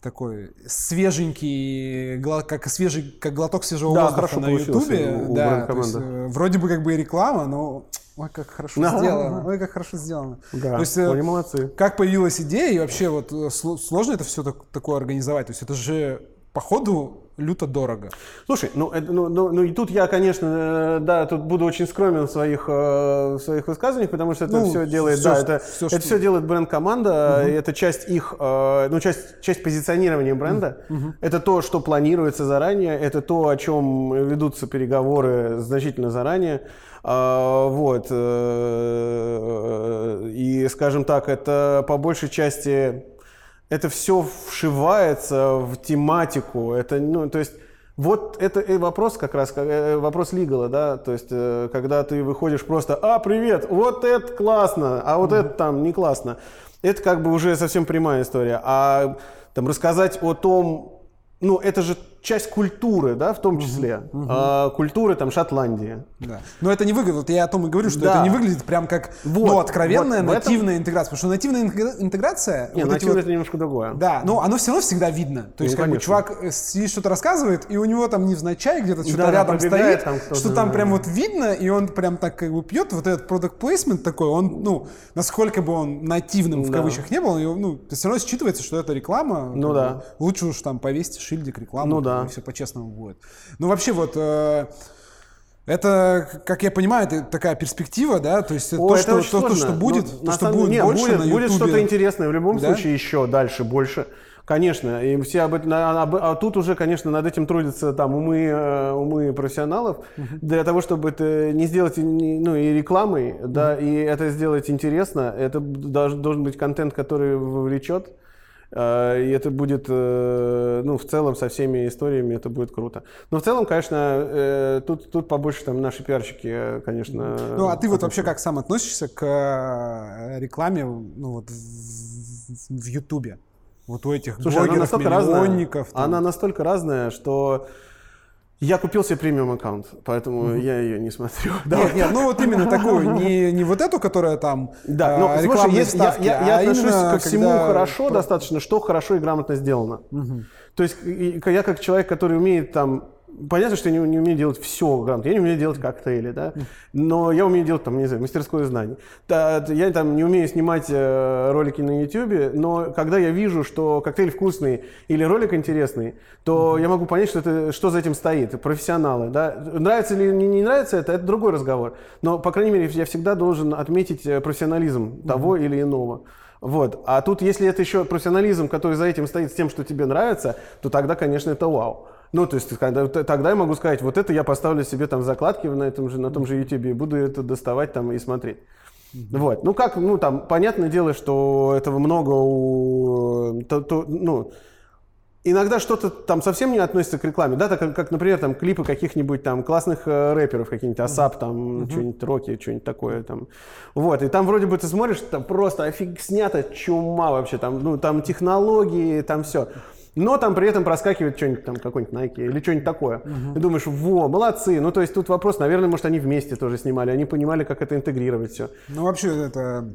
Speaker 1: такой свеженький, как свежий, как глоток свежего да, воздуха на Ютубе. Да, есть, э, вроде бы как бы и реклама, но ой, как хорошо да. сделано, ой, как хорошо сделано.
Speaker 2: Да, то есть, э, они молодцы.
Speaker 1: Как появилась идея и вообще вот э, сложно это все так, такое организовать? То есть это же по ходу люто дорого.
Speaker 2: Слушай, ну, это, ну, ну, ну и тут я, конечно, э, да, тут буду очень скромен в своих, э, в своих высказываниях, потому что это ну, все делает, все, да, это, все, это что... все делает бренд-команда, угу. это часть их, э, ну, часть, часть позиционирования бренда, угу. это то, что планируется заранее, это то, о чем ведутся переговоры значительно заранее. А, вот. И, скажем так, это по большей части это все вшивается в тематику. Это, ну, то есть, вот это и вопрос как раз, э, вопрос лигала, да, то есть, э, когда ты выходишь просто, а, привет, вот это классно, а вот mm-hmm. это там не классно. Это как бы уже совсем прямая история. А там рассказать о том, ну, это же часть культуры, да, в том числе. Угу, угу. А, культуры там Шотландии.
Speaker 1: Да. Но это не выглядит, вот я о том и говорю, что да. это не выглядит прям как вот, ну, откровенная вот нативная этом... интеграция. Потому что нативная интеграция...
Speaker 2: Не, вот нативная вот, это немножко другое.
Speaker 1: Да, но оно все равно всегда видно. То ну, есть, как бы чувак э, сидит, что-то рассказывает, и у него там невзначай где-то что-то да, рядом стоит, там что там прям вот видно, и он прям так как бы пьет. Вот этот product placement такой, он, ну, насколько бы он нативным в да. кавычках не был, ну, все равно считывается, что это реклама.
Speaker 2: Ну да.
Speaker 1: Лучше уж там повесить шильдик рекламу.
Speaker 2: Ну да.
Speaker 1: И все по-честному будет. Ну, вообще вот... Э, это, как я понимаю, это такая перспектива, да? То есть О, то, что, то, то, что будет, ну, то, что будет нет, больше
Speaker 2: будет,
Speaker 1: на
Speaker 2: будет что-то интересное в любом да? случае еще дальше, больше. Конечно, и все об этом, а тут уже, конечно, над этим трудятся там умы, э, умы профессионалов uh-huh. для того, чтобы это не сделать ну, и рекламой, uh-huh. да, и это сделать интересно. Это должен быть контент, который вовлечет. А, и это будет, э, ну, в целом, со всеми историями это будет круто. Но в целом, конечно, э, тут, тут побольше там наши пиарщики, конечно...
Speaker 1: Ну, а ты вот вообще как сам относишься к э, рекламе, ну, вот в Ютубе? Вот у этих Слушай, блогеров, она настолько разная,
Speaker 2: она настолько разная, что Я купил себе премиум аккаунт, поэтому mm-hmm. я ее не смотрю.
Speaker 1: Нет, нет, ну вот именно такую, [laughs] не, не вот эту, которая там
Speaker 2: Да, но слушай, если я, я, я а отношусь ко всему когда... хорошо достаточно, что хорошо и грамотно сделано. Mm-hmm. То есть я как человек, который умеет там Понятно, что я не, не умею делать все грамотно. Я не умею делать коктейли, да. Но я умею делать, там, не знаю, мастерское знание. Я там не умею снимать э, ролики на YouTube, но когда я вижу, что коктейль вкусный или ролик интересный, то я могу понять, что, это, что за этим стоит. Профессионалы, да. Нравится или не, не нравится это, это другой разговор. Но, по крайней мере, я всегда должен отметить э, профессионализм того или иного. Вот. А тут, если это еще профессионализм, который за этим стоит с тем, что тебе нравится, то тогда, конечно, это вау. Ну, то есть когда, тогда я могу сказать, вот это я поставлю себе там закладки на, этом же, на том же YouTube и буду это доставать там и смотреть. Вот. Ну, как, ну, там, понятное дело, что этого много у... То, то, ну, иногда что-то там совсем не относится к рекламе, да, так как, как например, там клипы каких-нибудь там классных э, рэперов, каких-нибудь Асап, там, mm-hmm. что-нибудь Роки, что-нибудь такое там. Вот, и там вроде бы ты смотришь, там просто офиг снято, чума вообще, там, ну, там технологии, там все но там при этом проскакивает что-нибудь там, какой-нибудь Nike или что-нибудь такое. Угу. И думаешь, во, молодцы. Ну, то есть тут вопрос, наверное, может, они вместе тоже снимали, они понимали, как это интегрировать все.
Speaker 1: Ну, вообще, это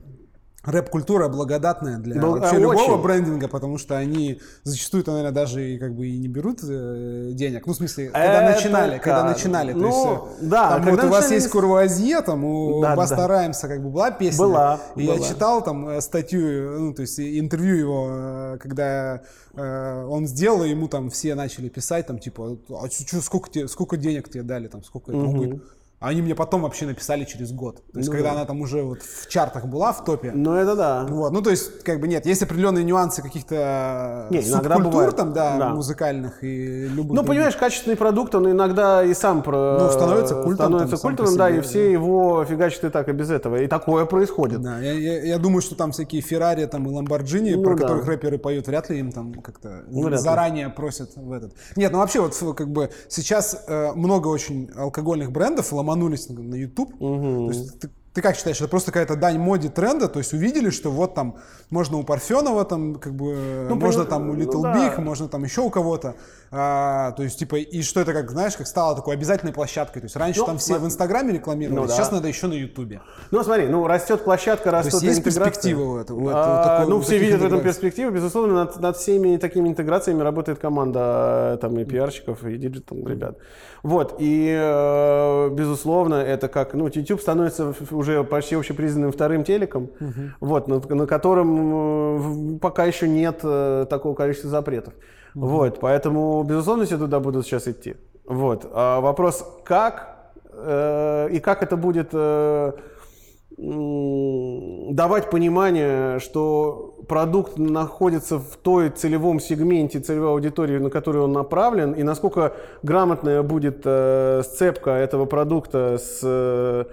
Speaker 1: рэп-культура благодатная для Бл... вообще любого очень. брендинга, потому что они зачастую, наверное, даже и как бы и не берут э, денег. Ну, в смысле, когда Это начинали, как? когда начинали. Ну, то есть, э, да, там вот у вас есть Курвуазье, там у да, Баста да. Как бы была песня.
Speaker 2: Была.
Speaker 1: И
Speaker 2: была.
Speaker 1: я читал там э, статью, ну, то есть интервью его, э, когда э, он сделал, и ему там все начали писать, там, типа, а чё, сколько, тебе, сколько денег тебе дали, там, сколько это угу. будет. А они мне потом вообще написали через год. То есть, ну, когда да. она там уже вот в чартах была, в топе.
Speaker 2: Ну, это да.
Speaker 1: Вот. Ну, то есть, как бы нет, есть определенные нюансы каких-то не, субкультур там, да, да, музыкальных и любых.
Speaker 2: Ну, понимаешь, качественный продукт, он иногда и сам про...
Speaker 1: ну, становится культом.
Speaker 2: Становится там, культовым, да, и все его фигачат и так, и без этого. И такое происходит.
Speaker 1: Да, я, я, я думаю, что там всякие Феррари там, и Ламборджини, ну, про да. которых рэперы поют, вряд ли им там как-то ну, заранее ли. просят в этот. Нет, ну вообще вот как бы сейчас э, много очень алкогольных брендов ломанулись на YouTube YouTube. Угу. То есть ты, ты как считаешь, это просто какая-то дань моде тренда? То есть увидели, что вот там можно у Парфенова, там как бы ну, можно там у Little ну, Big, да. можно там еще у кого-то. А, то есть, типа, и что это, как, знаешь, как стало такой обязательной площадкой. То есть раньше ну, там все в Инстаграме рекламировали, ну, да. сейчас надо еще на Ютубе.
Speaker 2: Ну, смотри, ну, растет площадка, растет
Speaker 1: То есть есть перспектива у этого? У
Speaker 2: а, такой, ну, все видят в этом перспективу. Безусловно, над, над всеми такими интеграциями работает команда там и пиарщиков, и digital ребят. Вот, и, э, безусловно, это как, ну, YouTube становится уже почти общепризнанным вторым телеком, угу. вот, на, на котором э, пока еще нет э, такого количества запретов. Угу. Вот, поэтому, безусловно, все туда будут сейчас идти. Вот, а вопрос, как э, и как это будет э, давать понимание, что продукт находится в той целевом сегменте целевой аудитории, на которую он направлен, и насколько грамотная будет э, сцепка этого продукта с э,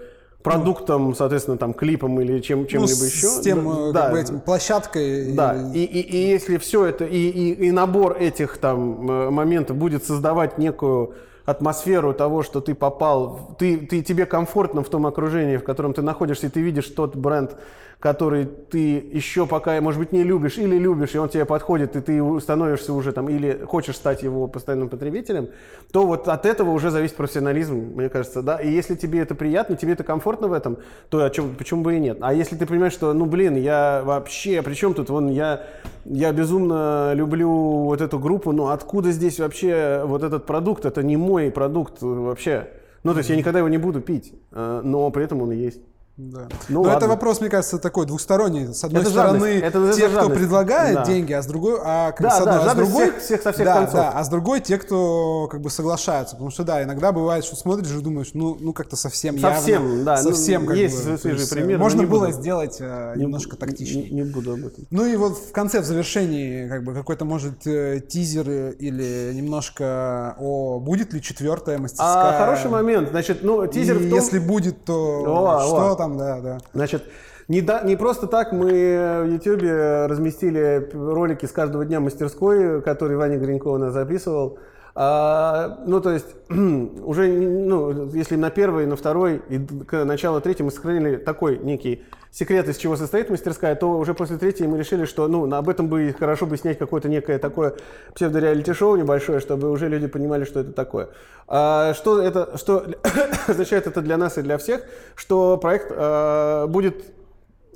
Speaker 2: продуктом, соответственно, там, клипом или чем, чем-либо ну, еще.
Speaker 1: С тем, да, как бы этим, площадкой.
Speaker 2: Да, и, и, и если все это, и, и, и набор этих там э, моментов будет создавать некую атмосферу того, что ты попал, ты, ты, тебе комфортно в том окружении, в котором ты находишься, и ты видишь тот бренд, который ты еще пока, может быть, не любишь или любишь, и он тебе подходит, и ты становишься уже там, или хочешь стать его постоянным потребителем, то вот от этого уже зависит профессионализм, мне кажется, да. И если тебе это приятно, тебе это комфортно в этом, то о чем, почему бы и нет. А если ты понимаешь, что, ну, блин, я вообще, при чем тут, вон, я, я безумно люблю вот эту группу, но откуда здесь вообще вот этот продукт? Это не мой продукт вообще. Ну, то есть я никогда его не буду пить, э, но при этом он есть.
Speaker 1: Да. Ну, Но ладно. это вопрос, мне кажется, такой двухсторонний. С одной это стороны, это, те, кто предлагает да. деньги, а с другой, а, как,
Speaker 2: да,
Speaker 1: с одной,
Speaker 2: да,
Speaker 1: а с другой,
Speaker 2: всех, всех со всех
Speaker 1: да,
Speaker 2: концов.
Speaker 1: Да, а с другой те, кто как бы соглашаются, потому что да, иногда бывает, что смотришь и думаешь, ну, ну как-то совсем,
Speaker 2: совсем,
Speaker 1: явно,
Speaker 2: да,
Speaker 1: совсем
Speaker 2: ну,
Speaker 1: как
Speaker 2: есть
Speaker 1: бы,
Speaker 2: свежие
Speaker 1: есть,
Speaker 2: примеры.
Speaker 1: Можно было буду. сделать э, немножко тактичнее.
Speaker 2: Не, не буду об этом.
Speaker 1: Ну и вот в конце, в завершении, как бы какой-то может э, тизер или немножко о будет ли четвертая мастерская.
Speaker 2: А, хороший момент, значит, ну тизер
Speaker 1: и
Speaker 2: в том...
Speaker 1: если будет, то о, что о. там, да, да.
Speaker 2: Значит. Не, да, не просто так мы в YouTube разместили ролики с каждого дня мастерской, который Ваня Гринько у нас записывал. А, ну, то есть, [clears throat] уже, ну, если на первый, на второй и к началу третьей мы сохранили такой некий секрет, из чего состоит мастерская, то уже после третьей мы решили, что, ну, об этом бы хорошо бы снять какое-то некое такое псевдореалити-шоу небольшое, чтобы уже люди понимали, что это такое. А, что это, что [coughs] означает это для нас и для всех, что проект а, будет,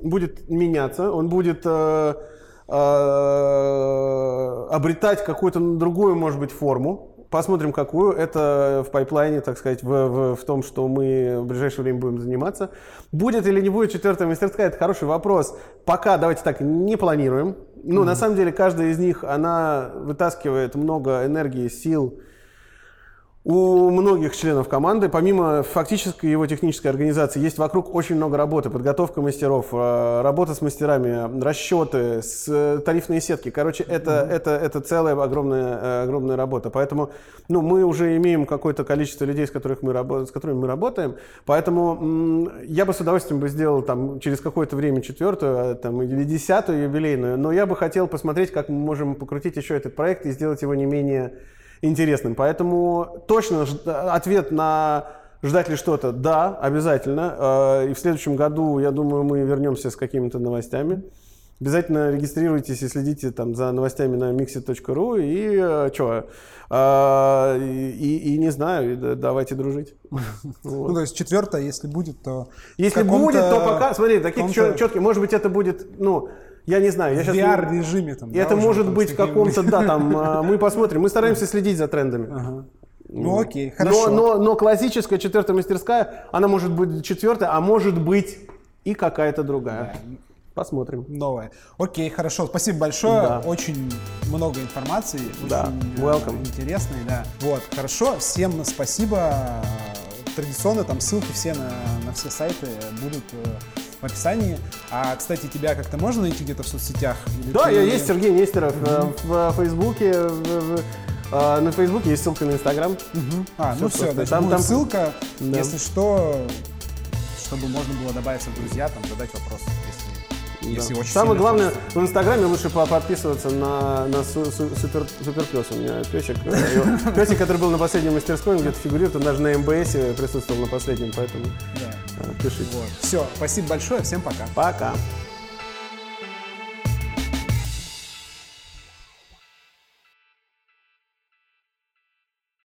Speaker 2: будет меняться, он будет... А, а, обретать какую-то другую, может быть, форму. Посмотрим, какую. Это в пайплайне, так сказать, в, в, в том, что мы в ближайшее время будем заниматься. Будет или не будет четвертая мастерская, это хороший вопрос. Пока, давайте так, не планируем. Ну, mm-hmm. на самом деле, каждая из них, она вытаскивает много энергии, сил, у многих членов команды, помимо фактической его технической организации, есть вокруг очень много работы. Подготовка мастеров, э, работа с мастерами, расчеты, с, э, тарифные сетки. Короче, это, mm-hmm. это, это целая огромная, э, огромная работа. Поэтому ну, мы уже имеем какое-то количество людей, с, которых мы, с которыми мы работаем. Поэтому я бы с удовольствием бы сделал там, через какое-то время четвертую там, или десятую юбилейную. Но я бы хотел посмотреть, как мы можем покрутить еще этот проект и сделать его не менее интересным. Поэтому точно ответ на ждать ли что-то, да, обязательно. Э, и в следующем году, я думаю, мы вернемся с какими-то новостями. Обязательно регистрируйтесь и следите там за новостями на mixit.ru и э, что, э, и, и не знаю, давайте дружить. [laughs]
Speaker 1: Ну, то есть четвертое, если будет, то...
Speaker 2: Если будет, то пока, смотри, такие четкие, может быть, это будет, ну, я не знаю. Я
Speaker 1: в VR-режиме
Speaker 2: там. Это да, может быть в каком-то, да, там, [laughs] а, мы посмотрим. Мы стараемся следить за трендами.
Speaker 1: Ага. Ну окей, хорошо.
Speaker 2: Но, но, но классическая четвертая мастерская, она может быть четвертая, а может быть и какая-то другая. Да. Посмотрим.
Speaker 1: Новая. Окей, хорошо. Спасибо большое. Да. Очень много информации.
Speaker 2: Да.
Speaker 1: Очень Welcome. интересной, да. Вот, хорошо. Всем спасибо. Традиционно там ссылки все на, на все сайты будут э, в описании. А, кстати, тебя как-то можно найти где-то в соцсетях?
Speaker 2: Или да, ты... я есть Сергей Нестеров mm-hmm. в, в Фейсбуке. В, в, а, на Фейсбуке есть ссылка на Инстаграм.
Speaker 1: Угу. А, все ну все, значит, там, там... ссылка. Да. Если что, чтобы можно было добавиться в друзья, там задать вопрос, если,
Speaker 2: если очень Самое главное, хочется. в Инстаграме лучше подписываться на, на су, су, супер, супер пес. У меня песик, [laughs] песик, который был на последнем мастерской, где-то фигурирует, он даже на МБС присутствовал на последнем, поэтому... Да. Пишите. Вот.
Speaker 1: Все, спасибо большое, всем пока.
Speaker 2: Пока.